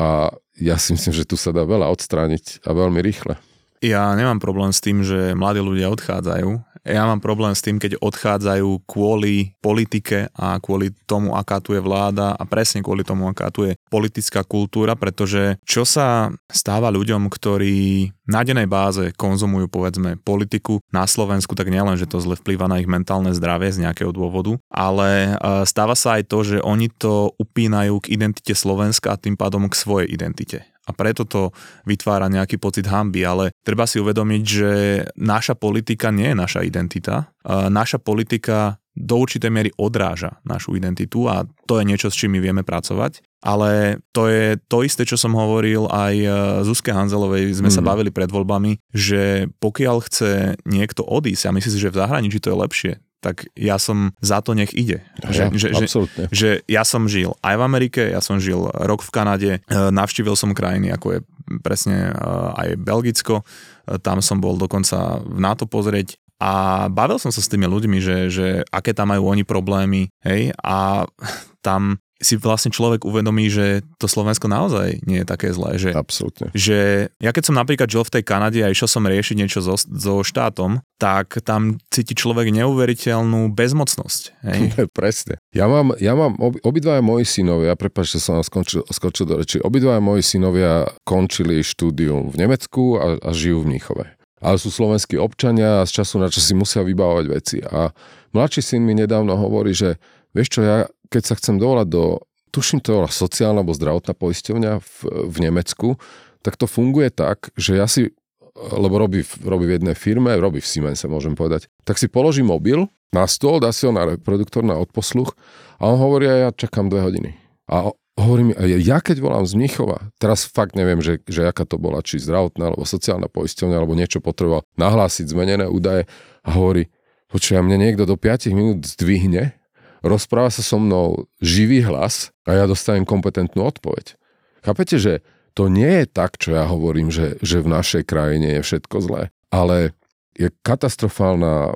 A ja si myslím, že tu sa dá veľa odstrániť a veľmi rýchle. Ja nemám problém s tým, že mladí ľudia odchádzajú. Ja mám problém s tým, keď odchádzajú kvôli politike a kvôli tomu, aká tu je vláda a presne kvôli tomu, aká tu je politická kultúra, pretože čo sa stáva ľuďom, ktorí na dennej báze konzumujú povedzme politiku na Slovensku, tak nielen, že to zle vplýva na ich mentálne zdravie z nejakého dôvodu, ale e, stáva sa aj to, že oni to upínajú k identite Slovenska a tým pádom k svojej identite a preto to vytvára nejaký pocit hamby, ale treba si uvedomiť, že naša politika nie je naša identita. Naša politika do určitej miery odráža našu identitu a to je niečo, s čím my vieme pracovať. Ale to je to isté, čo som hovoril aj e, Zuzke Hanzelovej, sme mm. sa mhm. bavili pred voľbami, že pokiaľ chce niekto odísť a myslí si, že v zahraničí to je lepšie, tak ja som za to nech ide. Že, ja, že, že, že ja som žil aj v Amerike, ja som žil rok v Kanade, e, navštívil som krajiny ako je presne e, aj Belgicko, e, tam som bol dokonca v NATO pozrieť a bavil som sa s tými ľuďmi, že, že aké tam majú oni problémy, hej, a tam si vlastne človek uvedomí, že to Slovensko naozaj nie je také zlé. Že, Absolutne. Že ja keď som napríklad žil v tej Kanade a išiel som riešiť niečo so, so štátom, tak tam cíti človek neuveriteľnú bezmocnosť. Hej? Presne. Ja mám, ja mám ob, obidvaja moji synovia, prepáč, že som skončil, skočil do reči, obidvaja moji synovia končili štúdium v Nemecku a, a žijú v Mníchove. Ale sú slovenskí občania a z času na čas si musia vybávať veci. A mladší syn mi nedávno hovorí, že vieš čo, ja keď sa chcem dovolať do, tuším to sociálna alebo zdravotná poisťovňa v, v Nemecku, tak to funguje tak, že ja si, lebo robí, robí v jednej firme, robí v Siemense, môžem povedať, tak si položí mobil na stôl, dá si ho na reproduktor, na odposluch a on hovorí, a ja čakám dve hodiny. A hovorí mi, ja keď volám z Mnichova, teraz fakt neviem, že, že aká to bola, či zdravotná, alebo sociálna poisťovňa, alebo niečo potreboval nahlásiť zmenené údaje a hovorí, počuj, mne niekto do 5 minút zdvihne rozpráva sa so mnou živý hlas a ja dostanem kompetentnú odpoveď. Chápete, že to nie je tak, čo ja hovorím, že, že v našej krajine je všetko zlé, ale je katastrofálne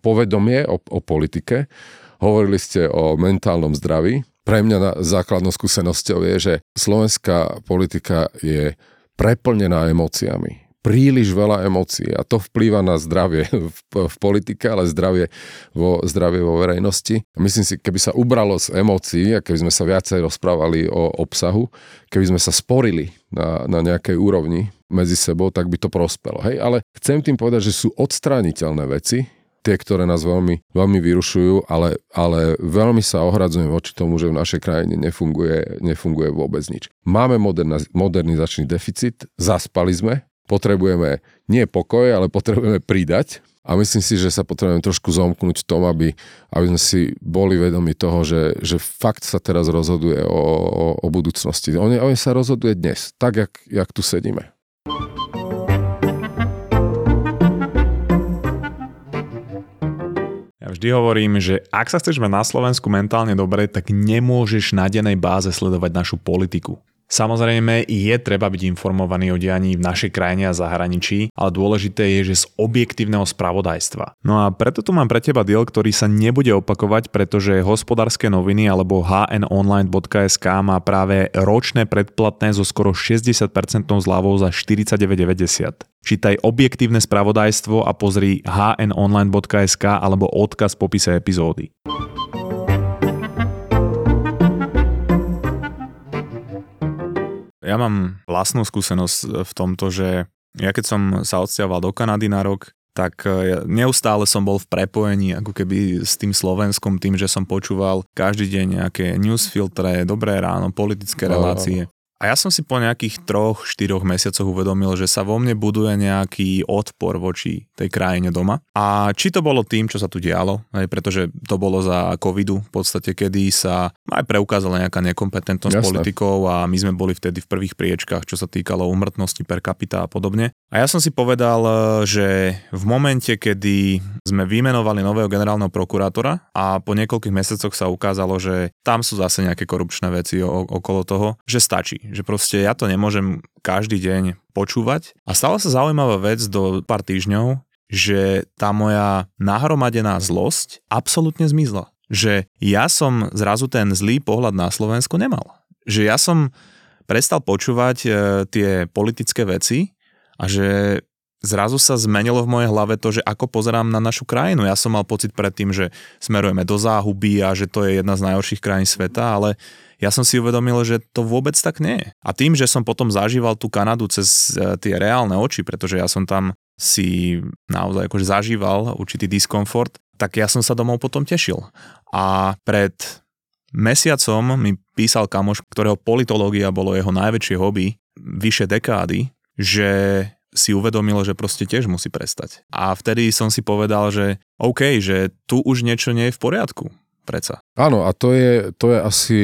povedomie o, o politike. Hovorili ste o mentálnom zdraví. Pre mňa na, základnou skúsenosťou je, že slovenská politika je preplnená emóciami príliš veľa emócií a to vplýva na zdravie v, v politike, ale zdravie vo, zdravie vo verejnosti. Myslím si, keby sa ubralo z emócií a keby sme sa viacej rozprávali o obsahu, keby sme sa sporili na, na nejakej úrovni medzi sebou, tak by to prospelo. Hej? Ale chcem tým povedať, že sú odstrániteľné veci, tie, ktoré nás veľmi, veľmi vyrušujú, ale, ale veľmi sa ohradzujem voči tomu, že v našej krajine nefunguje, nefunguje vôbec nič. Máme modernizačný deficit, zaspali sme, potrebujeme nie pokoj, ale potrebujeme pridať. A myslím si, že sa potrebujeme trošku zomknúť v tom, aby, aby sme si boli vedomi toho, že, že fakt sa teraz rozhoduje o, o, o budúcnosti. On, on sa rozhoduje dnes, tak, jak, jak tu sedíme. Ja vždy hovorím, že ak sa chceš mať na Slovensku mentálne dobre, tak nemôžeš na dennej báze sledovať našu politiku. Samozrejme je treba byť informovaný o dianí v našej krajine a zahraničí, ale dôležité je, že z objektívneho spravodajstva. No a preto tu mám pre teba deal, ktorý sa nebude opakovať, pretože hospodárske noviny alebo hnonline.sk má práve ročné predplatné so skoro 60% zľavou za 49,90. Čítaj objektívne spravodajstvo a pozri hnonline.sk alebo odkaz v popise epizódy. Ja mám vlastnú skúsenosť v tomto, že ja keď som sa odsťahoval do Kanady na rok, tak e, neustále som bol v prepojení ako keby s tým Slovenskom, tým, že som počúval každý deň nejaké newsfiltre, dobré ráno, politické relácie. A ja som si po nejakých troch, štyroch mesiacoch uvedomil, že sa vo mne buduje nejaký odpor voči tej krajine doma. A či to bolo tým, čo sa tu dialo, aj pretože to bolo za covidu v podstate, kedy sa aj preukázala nejaká nekompetentnosť Jasne. politikov a my sme boli vtedy v prvých priečkách, čo sa týkalo umrtnosti per capita a podobne. A ja som si povedal, že v momente, kedy sme vymenovali nového generálneho prokurátora a po niekoľkých mesiacoch sa ukázalo, že tam sú zase nejaké korupčné veci okolo toho, že stačí že proste ja to nemôžem každý deň počúvať. A stala sa zaujímavá vec do pár týždňov, že tá moja nahromadená zlosť absolútne zmizla. Že ja som zrazu ten zlý pohľad na Slovensko nemal. Že ja som prestal počúvať e, tie politické veci a že zrazu sa zmenilo v mojej hlave to, že ako pozerám na našu krajinu. Ja som mal pocit predtým, že smerujeme do záhuby a že to je jedna z najhorších krajín sveta, ale ja som si uvedomil, že to vôbec tak nie je. A tým, že som potom zažíval tú Kanadu cez e, tie reálne oči, pretože ja som tam si naozaj akože zažíval určitý diskomfort, tak ja som sa domov potom tešil. A pred mesiacom mi písal kamoš, ktorého politológia bolo jeho najväčšie hobby, vyše dekády, že si uvedomil, že proste tiež musí prestať. A vtedy som si povedal, že OK, že tu už niečo nie je v poriadku. Preca. Áno, a to je, to je asi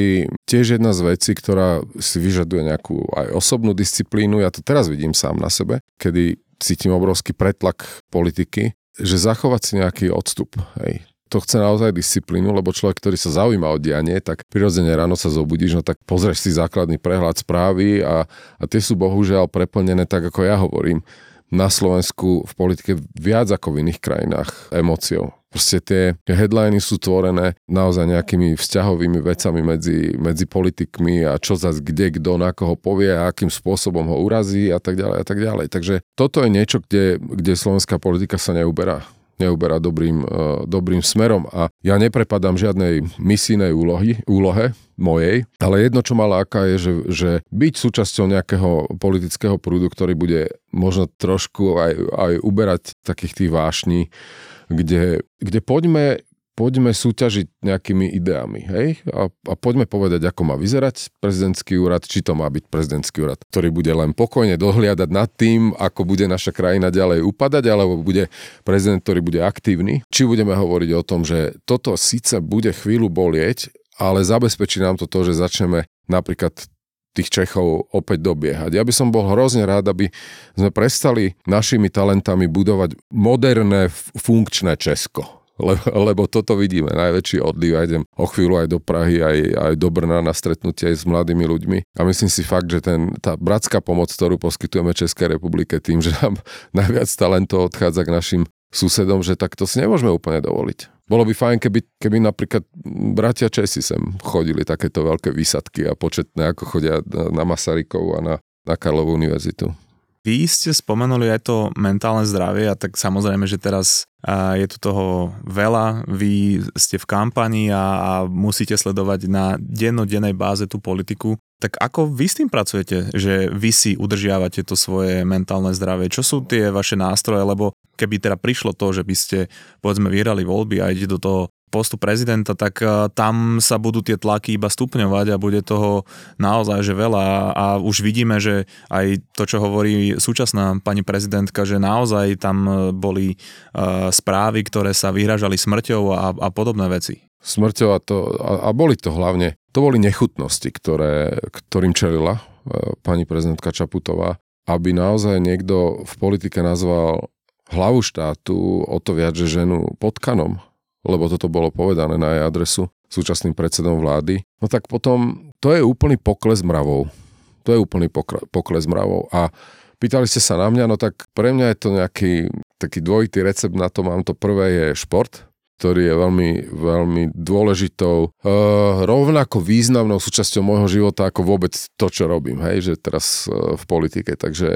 tiež jedna z vecí, ktorá si vyžaduje nejakú aj osobnú disciplínu. Ja to teraz vidím sám na sebe, kedy cítim obrovský pretlak politiky, že zachovať si nejaký odstup. Hej to chce naozaj disciplínu, lebo človek, ktorý sa zaujíma o dianie, tak prirodzene ráno sa zobudíš, no tak pozrieš si základný prehľad správy a, a tie sú bohužiaľ preplnené tak, ako ja hovorím na Slovensku v politike viac ako v iných krajinách emóciou. Proste tie headliny sú tvorené naozaj nejakými vzťahovými vecami medzi, medzi politikmi a čo zase kde kto na koho povie a akým spôsobom ho urazí a tak ďalej a tak ďalej. Takže toto je niečo, kde, kde slovenská politika sa neuberá neuberá dobrým, uh, dobrým smerom a ja neprepadám žiadnej misijnej úlohy, úlohe mojej, ale jedno, čo ma láka, je, že, že byť súčasťou nejakého politického prúdu, ktorý bude možno trošku aj, aj uberať takých tých vášní, kde, kde poďme poďme súťažiť nejakými ideami, hej? A, a poďme povedať, ako má vyzerať prezidentský úrad, či to má byť prezidentský úrad, ktorý bude len pokojne dohliadať nad tým, ako bude naša krajina ďalej upadať, alebo bude prezident, ktorý bude aktívny. Či budeme hovoriť o tom, že toto síce bude chvíľu bolieť, ale zabezpečí nám to to, že začneme napríklad tých Čechov opäť dobiehať. Ja by som bol hrozne rád, aby sme prestali našimi talentami budovať moderné, funkčné Česko lebo, lebo toto vidíme, najväčší odliv, ja idem o chvíľu aj do Prahy, aj, aj do Brna na stretnutie aj s mladými ľuďmi a myslím si fakt, že ten, tá bratská pomoc, ktorú poskytujeme Českej republike tým, že nám najviac talentov odchádza k našim susedom, že tak to si nemôžeme úplne dovoliť. Bolo by fajn, keby, keby napríklad bratia Česi sem chodili takéto veľké výsadky a početné, ako chodia na Masarykov a na, na Karlovú univerzitu. Vy ste spomenuli aj to mentálne zdravie a tak samozrejme, že teraz je tu toho veľa, vy ste v kampani a, a musíte sledovať na dennodennej báze tú politiku. Tak ako vy s tým pracujete, že vy si udržiavate to svoje mentálne zdravie? Čo sú tie vaše nástroje? Lebo keby teda prišlo to, že by ste povedzme vyhrali voľby a idete do toho postu prezidenta, tak eh, tam sa budú tie tlaky iba stupňovať a bude toho naozaj že veľa a už vidíme, že aj to, čo hovorí súčasná pani prezidentka, že naozaj tam eh, boli uh, správy, ktoré sa vyhražali smrťou a, a podobné veci. Smrťou a, to, a, a boli to hlavne, to boli nechutnosti, ktoré, ktorým čelila uh, pani prezidentka Čaputová, aby naozaj niekto v politike nazval hlavu štátu o to viac, že ženu potkanom lebo toto bolo povedané na jej adresu súčasným predsedom vlády, no tak potom to je úplný pokles mravov. To je úplný pokles mravov. A pýtali ste sa na mňa, no tak pre mňa je to nejaký taký dvojitý recept na to. Mám to prvé je šport, ktorý je veľmi, veľmi dôležitou, uh, rovnako významnou súčasťou môjho života ako vôbec to, čo robím, hej, že teraz uh, v politike. Takže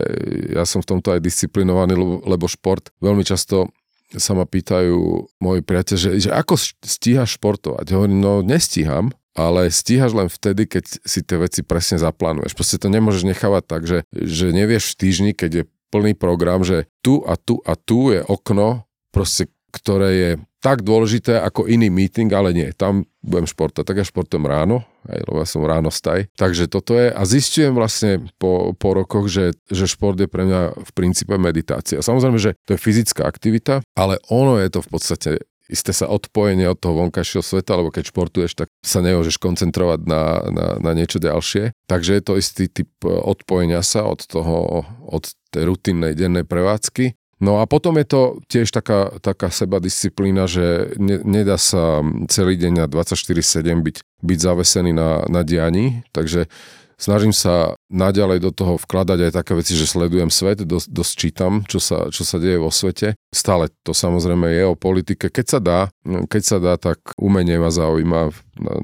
ja som v tomto aj disciplinovaný, lebo šport veľmi často sa ma pýtajú moji priateľ, že, že ako stíhaš športovať? Hovorím, no nestíham, ale stíhaš len vtedy, keď si tie veci presne zaplánuješ. Proste to nemôžeš nechávať tak, že, že nevieš v týždni, keď je plný program, že tu a tu a tu je okno, proste ktoré je tak dôležité ako iný meeting, ale nie, tam budem športovať. Tak ja športujem ráno, aj, lebo ja som ráno staj. Takže toto je, a zistujem vlastne po, po rokoch, že, že šport je pre mňa v princípe meditácia. Samozrejme, že to je fyzická aktivita, ale ono je to v podstate isté sa odpojenie od toho vonkajšieho sveta, lebo keď športuješ, tak sa nemôžeš koncentrovať na, na, na niečo ďalšie. Takže je to istý typ odpojenia sa od toho, od tej rutinnej dennej prevádzky No a potom je to tiež taká, taká seba disciplína, že ne, nedá sa celý deň na 24-7 byť, byť zavesený na, na dianí, takže snažím sa naďalej do toho vkladať aj také veci, že sledujem svet, dosť, dosť čítam, čo sa, čo sa deje vo svete. Stále to samozrejme je o politike. Keď sa dá, keď sa dá, tak umenie ma zaujíma,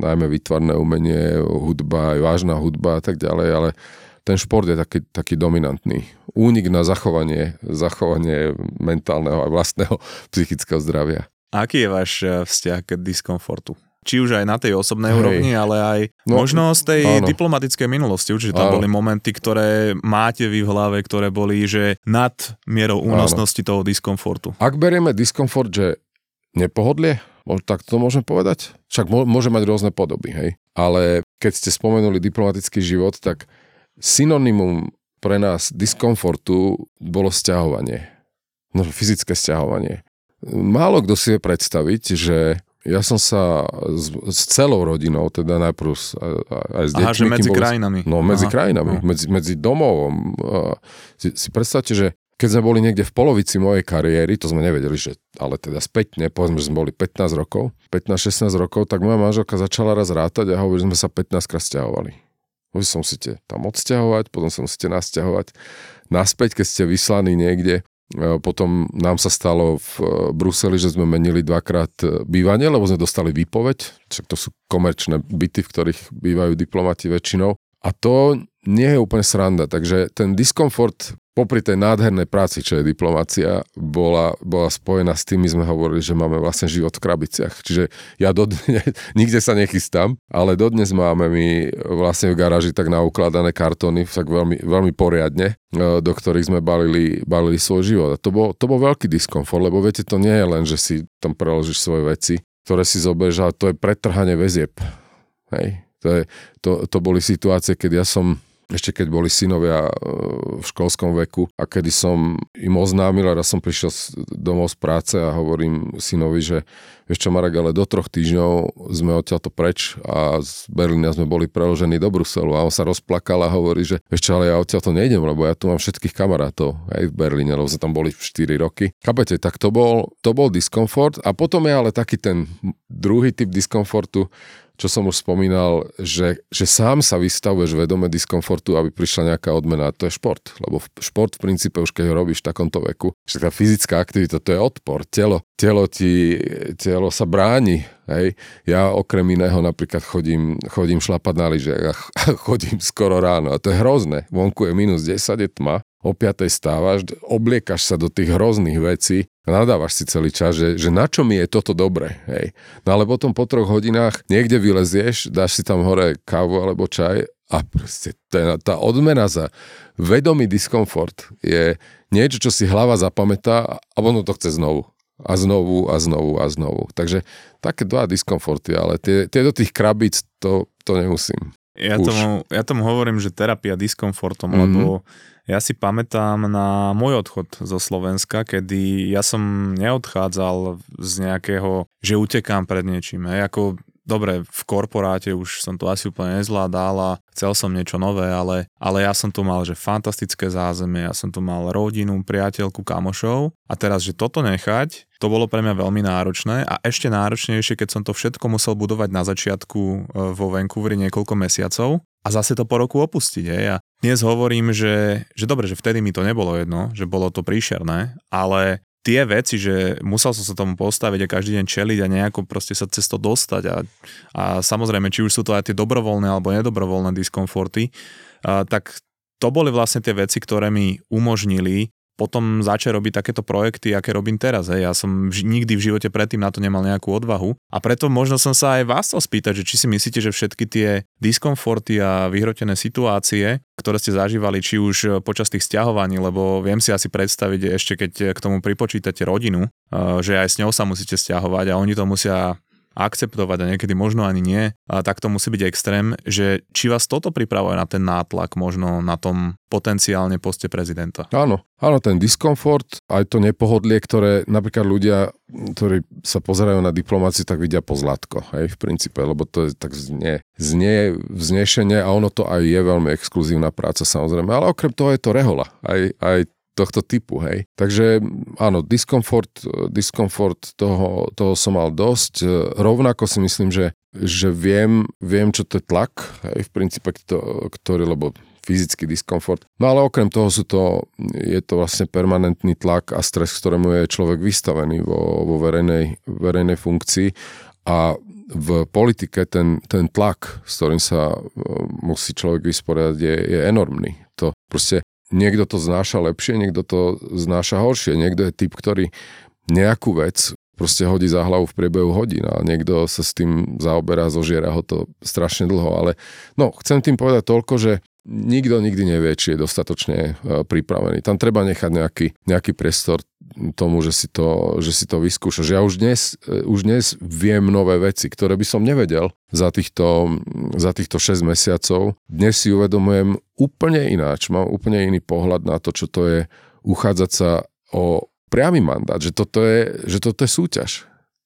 najmä výtvarné umenie, hudba, aj vážna hudba a tak ďalej, ale ten šport je taký, taký dominantný. Únik na zachovanie, zachovanie mentálneho a vlastného psychického zdravia. Aký je váš eh, vzťah k diskomfortu? či už aj na tej osobnej Hej. úrovni, ale aj no, možno z tej áno. diplomatickej minulosti. Určite tam áno. boli momenty, ktoré máte vy v hlave, ktoré boli že nad mierou únosnosti áno. toho diskomfortu. Ak berieme diskomfort, že nepohodlie, tak to môžeme povedať? Však môže mať rôzne podoby, hej. Ale keď ste spomenuli diplomatický život, tak synonymum pre nás diskomfortu bolo stiahovanie. No, fyzické stiahovanie. Málo kto si vie predstaviť, že ja som sa s, s celou rodinou, teda najprv s, aj s deťmi. Aha, že medzi boli, krajinami. No, medzi Aha. krajinami, Aha. medzi, medzi domovom. Si, si predstavte, že keď sme boli niekde v polovici mojej kariéry, to sme nevedeli, že ale teda späťne, povedzme, že sme boli 15 rokov, 15-16 rokov, tak moja manželka začala raz rátať a hovorí, že sme sa 15 krát stiahovali. Vy sa musíte tam odsťahovať, potom sa musíte nasťahovať. Naspäť, keď ste vyslaní niekde, E, potom nám sa stalo v e, Bruseli, že sme menili dvakrát e, bývanie, lebo sme dostali výpoveď, však to sú komerčné byty, v ktorých bývajú diplomati väčšinou. A to nie je úplne sranda, takže ten diskomfort popri tej nádhernej práci, čo je diplomácia, bola, bola spojená s tým, my sme hovorili, že máme vlastne život v krabiciach. Čiže ja dodnes, nikde sa nechystám, ale dodnes máme my vlastne v garáži tak naukladané kartóny, tak veľmi, veľmi poriadne, e, do ktorých sme balili, balili svoj život. A to bol, to bol veľký diskomfort, lebo viete, to nie je len, že si tam preložíš svoje veci, ktoré si zoberieš, ale to je pretrhanie väzieb. Hej. To, je, to, to boli situácie, keď ja som ešte keď boli synovia e, v školskom veku a kedy som im oznámil a raz som prišiel domov z práce a hovorím synovi, že vieš čo Marek, ale do troch týždňov sme odtiaľto preč a z Berlína sme boli preložení do Bruselu a on sa rozplakal a hovorí, že vieš čo, ale ja odtiaľto nejdem, lebo ja tu mám všetkých kamarátov aj v Berlíne, lebo sme tam boli 4 roky. Chápete, tak to bol, to bol diskomfort a potom je ale taký ten druhý typ diskomfortu, čo som už spomínal, že, že sám sa vystavuješ vedome diskomfortu, aby prišla nejaká odmena. To je šport, lebo šport v princípe už keď ho robíš v takomto veku, že tá fyzická aktivita, to je odpor. Telo, telo, ti, telo sa bráni. Hej. Ja okrem iného napríklad chodím, chodím šlapať na lyže a chodím skoro ráno a to je hrozné. Vonku je minus 10, je tma o 5 stávaš, obliekaš sa do tých hrozných vecí a nadávaš si celý čas, že, že na čo mi je toto dobre. Hej. No ale potom po troch hodinách niekde vylezieš, dáš si tam hore kávu alebo čaj a proste tá, tá odmena za vedomý diskomfort je niečo, čo si hlava zapamätá a ono to chce znovu. A znovu, a znovu, a znovu. Takže také dva diskomforty, ale tie, tie do tých krabíc to, to nemusím. Ja tomu, ja tomu hovorím, že terapia diskomfortom, mm-hmm. lebo ja si pamätám na môj odchod zo Slovenska, kedy ja som neodchádzal z nejakého, že utekám pred niečím. Hej, ako dobre, v korporáte už som to asi úplne nezvládal a chcel som niečo nové, ale, ale ja som tu mal, že fantastické zázemie, ja som tu mal rodinu, priateľku, kamošov a teraz, že toto nechať, to bolo pre mňa veľmi náročné a ešte náročnejšie, keď som to všetko musel budovať na začiatku e, vo Vancouveri niekoľko mesiacov a zase to po roku opustiť. Hej. A dnes hovorím, že, že dobre, že vtedy mi to nebolo jedno, že bolo to príšerné, ale tie veci, že musel som sa tomu postaviť a každý deň čeliť a nejako proste sa cez to dostať a, a samozrejme, či už sú to aj tie dobrovoľné alebo nedobrovoľné diskomforty, a, tak to boli vlastne tie veci, ktoré mi umožnili potom začať robiť takéto projekty, aké robím teraz. Hej. Ja som vž- nikdy v živote predtým na to nemal nejakú odvahu a preto možno som sa aj vás chcel spýtať, že či si myslíte, že všetky tie diskomforty a vyhrotené situácie, ktoré ste zažívali, či už počas tých stiahovaní, lebo viem si asi predstaviť ešte, keď k tomu pripočítate rodinu, eh, že aj s ňou sa musíte stiahovať a oni to musia akceptovať a niekedy možno ani nie, a tak to musí byť extrém, že či vás toto pripravuje na ten nátlak možno na tom potenciálne poste prezidenta? Áno, áno, ten diskomfort, aj to nepohodlie, ktoré napríklad ľudia, ktorí sa pozerajú na diplomáciu, tak vidia pozlatko, hej, v princípe, lebo to je tak znie, znie vznešenie a ono to aj je veľmi exkluzívna práca samozrejme, ale okrem toho je to rehola, aj, aj tohto typu, hej. Takže áno, diskomfort, diskomfort toho, toho som mal dosť. Rovnako si myslím, že, že viem, viem, čo to je tlak, hej, v princípe, to, ktorý, lebo fyzický diskomfort. No ale okrem toho sú to, je to vlastne permanentný tlak a stres, ktorému je človek vystavený vo, vo verejnej, verejnej funkcii a v politike ten, ten tlak, s ktorým sa musí človek vysporiadať, je, je enormný. To proste niekto to znáša lepšie, niekto to znáša horšie. Niekto je typ, ktorý nejakú vec proste hodí za hlavu v priebehu hodín a niekto sa s tým zaoberá, zožiera ho to strašne dlho, ale no, chcem tým povedať toľko, že nikto nikdy nevie, či je dostatočne e, pripravený. Tam treba nechať nejaký, nejaký priestor tomu, že si to, že si to vyskúšaš. Ja už dnes, e, už dnes viem nové veci, ktoré by som nevedel za týchto, za týchto 6 mesiacov. Dnes si uvedomujem úplne ináč, mám úplne iný pohľad na to, čo to je uchádzať sa o priamy mandát, že toto je, že toto je súťaž.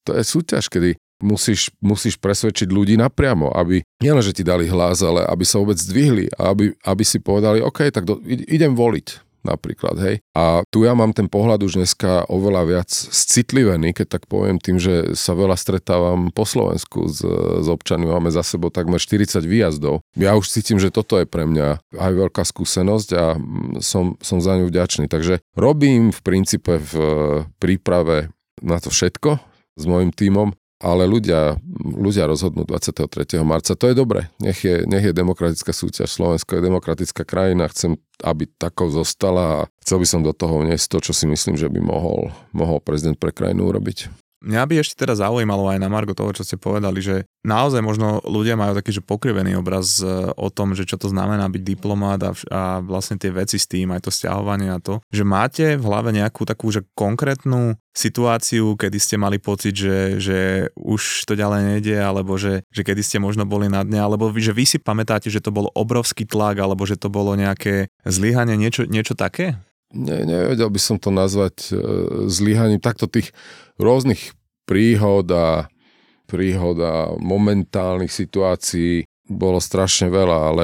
To je súťaž, kedy musíš, musíš presvedčiť ľudí napriamo, aby nielen, že ti dali hlas, ale aby sa vôbec zdvihli a aby, aby si povedali, OK, tak do, idem voliť napríklad, hej. A tu ja mám ten pohľad už dneska oveľa viac citlivený, keď tak poviem, tým, že sa veľa stretávam po Slovensku s, s občanmi, máme za sebou takmer 40 výjazdov. Ja už cítim, že toto je pre mňa aj veľká skúsenosť a som, som za ňu vďačný. Takže robím v princípe v príprave na to všetko s môjim tímom ale ľudia, ľudia rozhodnú 23. marca. To je dobre. Nech je, nech je demokratická súťaž. Slovensko je demokratická krajina. Chcem, aby takou zostala a chcel by som do toho vniesť to, čo si myslím, že by mohol, mohol prezident pre krajinu urobiť. Mňa by ešte teraz zaujímalo aj na Margo toho, čo ste povedali, že naozaj možno ľudia majú taký že pokrivený obraz e, o tom, že čo to znamená byť diplomát a, a vlastne tie veci s tým, aj to stiahovanie a to, že máte v hlave nejakú takú že konkrétnu situáciu, kedy ste mali pocit, že, že už to ďalej nejde, alebo že, že kedy ste možno boli na dne, alebo že vy si pamätáte, že to bol obrovský tlak, alebo že to bolo nejaké zlyhanie, niečo, niečo také? Ne, nevedel by som to nazvať e, zlyhaním. Takto tých rôznych príhod a, príhod a momentálnych situácií bolo strašne veľa, ale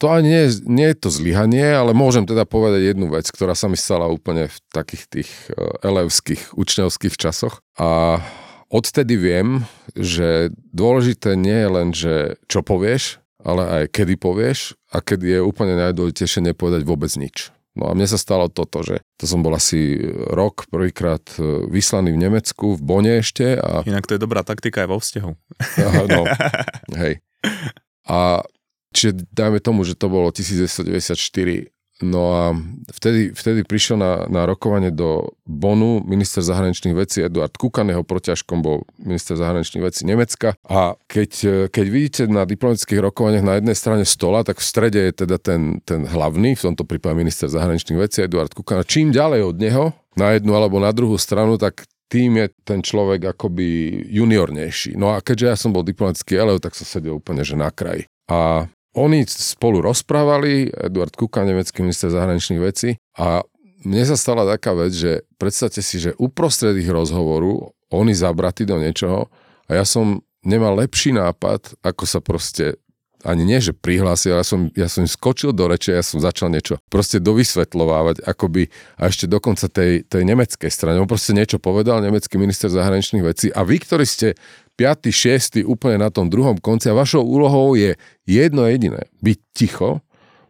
to ani nie, nie je to zlyhanie, ale môžem teda povedať jednu vec, ktorá sa mi stala úplne v takých tých e, elevských, učňovských časoch. A odtedy viem, že dôležité nie je len, že čo povieš, ale aj kedy povieš a kedy je úplne najdôležitejšie nepovedať vôbec nič. No a mne sa stalo toto, že to som bol asi rok prvýkrát e, vyslaný v Nemecku, v Bone ešte. A... Inak to je dobrá taktika aj vo vzťahu. no, hej. A čiže dajme tomu, že to bolo 1994 No a vtedy, vtedy prišiel na, na rokovanie do Bonu minister zahraničných vecí Eduard Kukan, jeho protiažkom bol minister zahraničných vecí Nemecka. A keď, keď vidíte na diplomatických rokovaniach na jednej strane stola, tak v strede je teda ten, ten hlavný, v tomto prípade minister zahraničných vecí Eduard Kukan. A čím ďalej od neho, na jednu alebo na druhú stranu, tak tým je ten človek akoby juniornejší. No a keďže ja som bol diplomatický elev, tak som sedel úplne že na kraji. A oni spolu rozprávali, Eduard Kuka, nemecký minister zahraničných vecí a mne sa stala taká vec, že predstavte si, že uprostred ich rozhovoru oni zabratí do niečoho a ja som nemal lepší nápad, ako sa proste ani nie, že prihlásil, ja som, ja som skočil do reče, ja som začal niečo proste dovysvetľovávať, akoby a ešte dokonca tej, tej nemeckej strane. On proste niečo povedal, nemecký minister zahraničných vecí a vy, ktorí ste 5., 6. úplne na tom druhom konci a vašou úlohou je jedno jediné, byť ticho,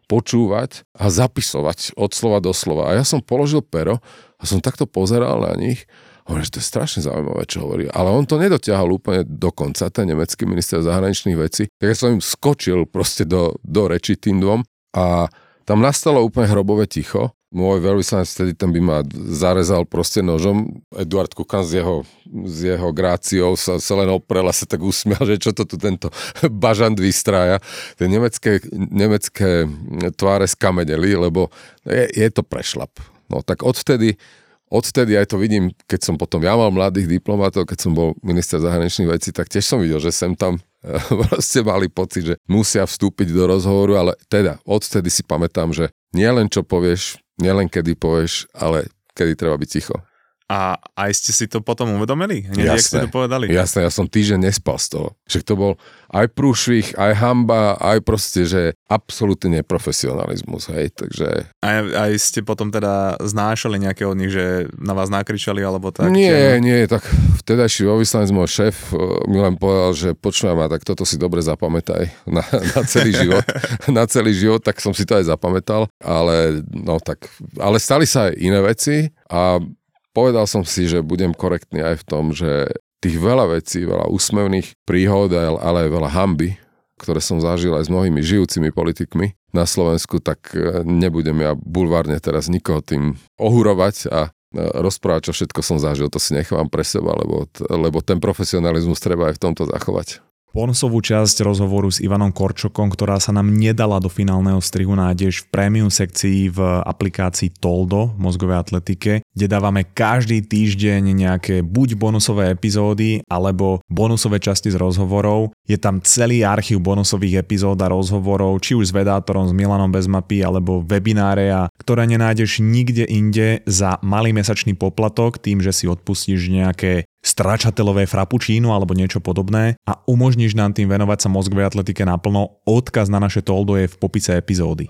počúvať a zapisovať od slova do slova. A ja som položil pero a som takto pozeral na nich Hovorím, že to je strašne zaujímavé, čo hovorí. Ale on to nedotiahol úplne do konca, ten nemecký minister zahraničných vecí. Tak ja som im skočil proste do, do reči tým dvom a tam nastalo úplne hrobové ticho môj veľvyslanec vtedy ten by ma zarezal proste nožom. Eduard Kukan z jeho, z jeho gráciou sa, sa len oprel a sa tak usmial, že čo to tu tento bažant vystrája. Tie nemecké, nemecké tváre skameneli, lebo je, je to prešlap. No tak odvtedy odtedy aj to vidím, keď som potom ja mal mladých diplomatov, keď som bol minister zahraničných vecí, tak tiež som videl, že sem tam proste mali pocit, že musia vstúpiť do rozhovoru, ale teda odtedy si pamätám, že nie len čo povieš, nielen kedy povieš, ale kedy treba byť ticho. A aj ste si to potom uvedomili? Hneď, jasné, ste to povedali? Jasné, ja som týždeň nespal z toho. Že to bol aj prúšvih, aj hamba, aj proste, že absolútny neprofesionalizmus, hej, takže... Aj, aj ste potom teda znášali nejaké od nich, že na vás nakričali, alebo tak? Nie, že... nie, tak vtedajší vyslanec môj šéf eh, mi len povedal, že počujem ma, tak toto si dobre zapamätaj na, na celý život, na celý život, tak som si to aj zapamätal, ale no tak, ale stali sa aj iné veci a povedal som si, že budem korektný aj v tom, že tých veľa vecí, veľa úsmevných príhod, ale aj veľa hamby, ktoré som zažil aj s mnohými žijúcimi politikmi na Slovensku, tak e, nebudem ja bulvárne teraz nikoho tým ohurovať a e, rozprávať, čo všetko som zažil, to si nechám pre seba, lebo, lebo ten profesionalizmus treba aj v tomto zachovať. Bonusovú časť rozhovoru s Ivanom Korčokom, ktorá sa nám nedala do finálneho strihu, nájdeš v prémium sekcii v aplikácii Toldo mozgovej atletike, kde dávame každý týždeň nejaké buď bonusové epizódy, alebo bonusové časti z rozhovorov. Je tam celý archív bonusových epizód a rozhovorov, či už s vedátorom, s Milanom Bezmapy, alebo webináre, ktoré nenájdeš nikde inde za malý mesačný poplatok, tým, že si odpustíš nejaké stračatelové frappuccino alebo niečo podobné a umožníš nám tým venovať sa mozgovej atletike naplno. Odkaz na naše toldo je v popise epizódy.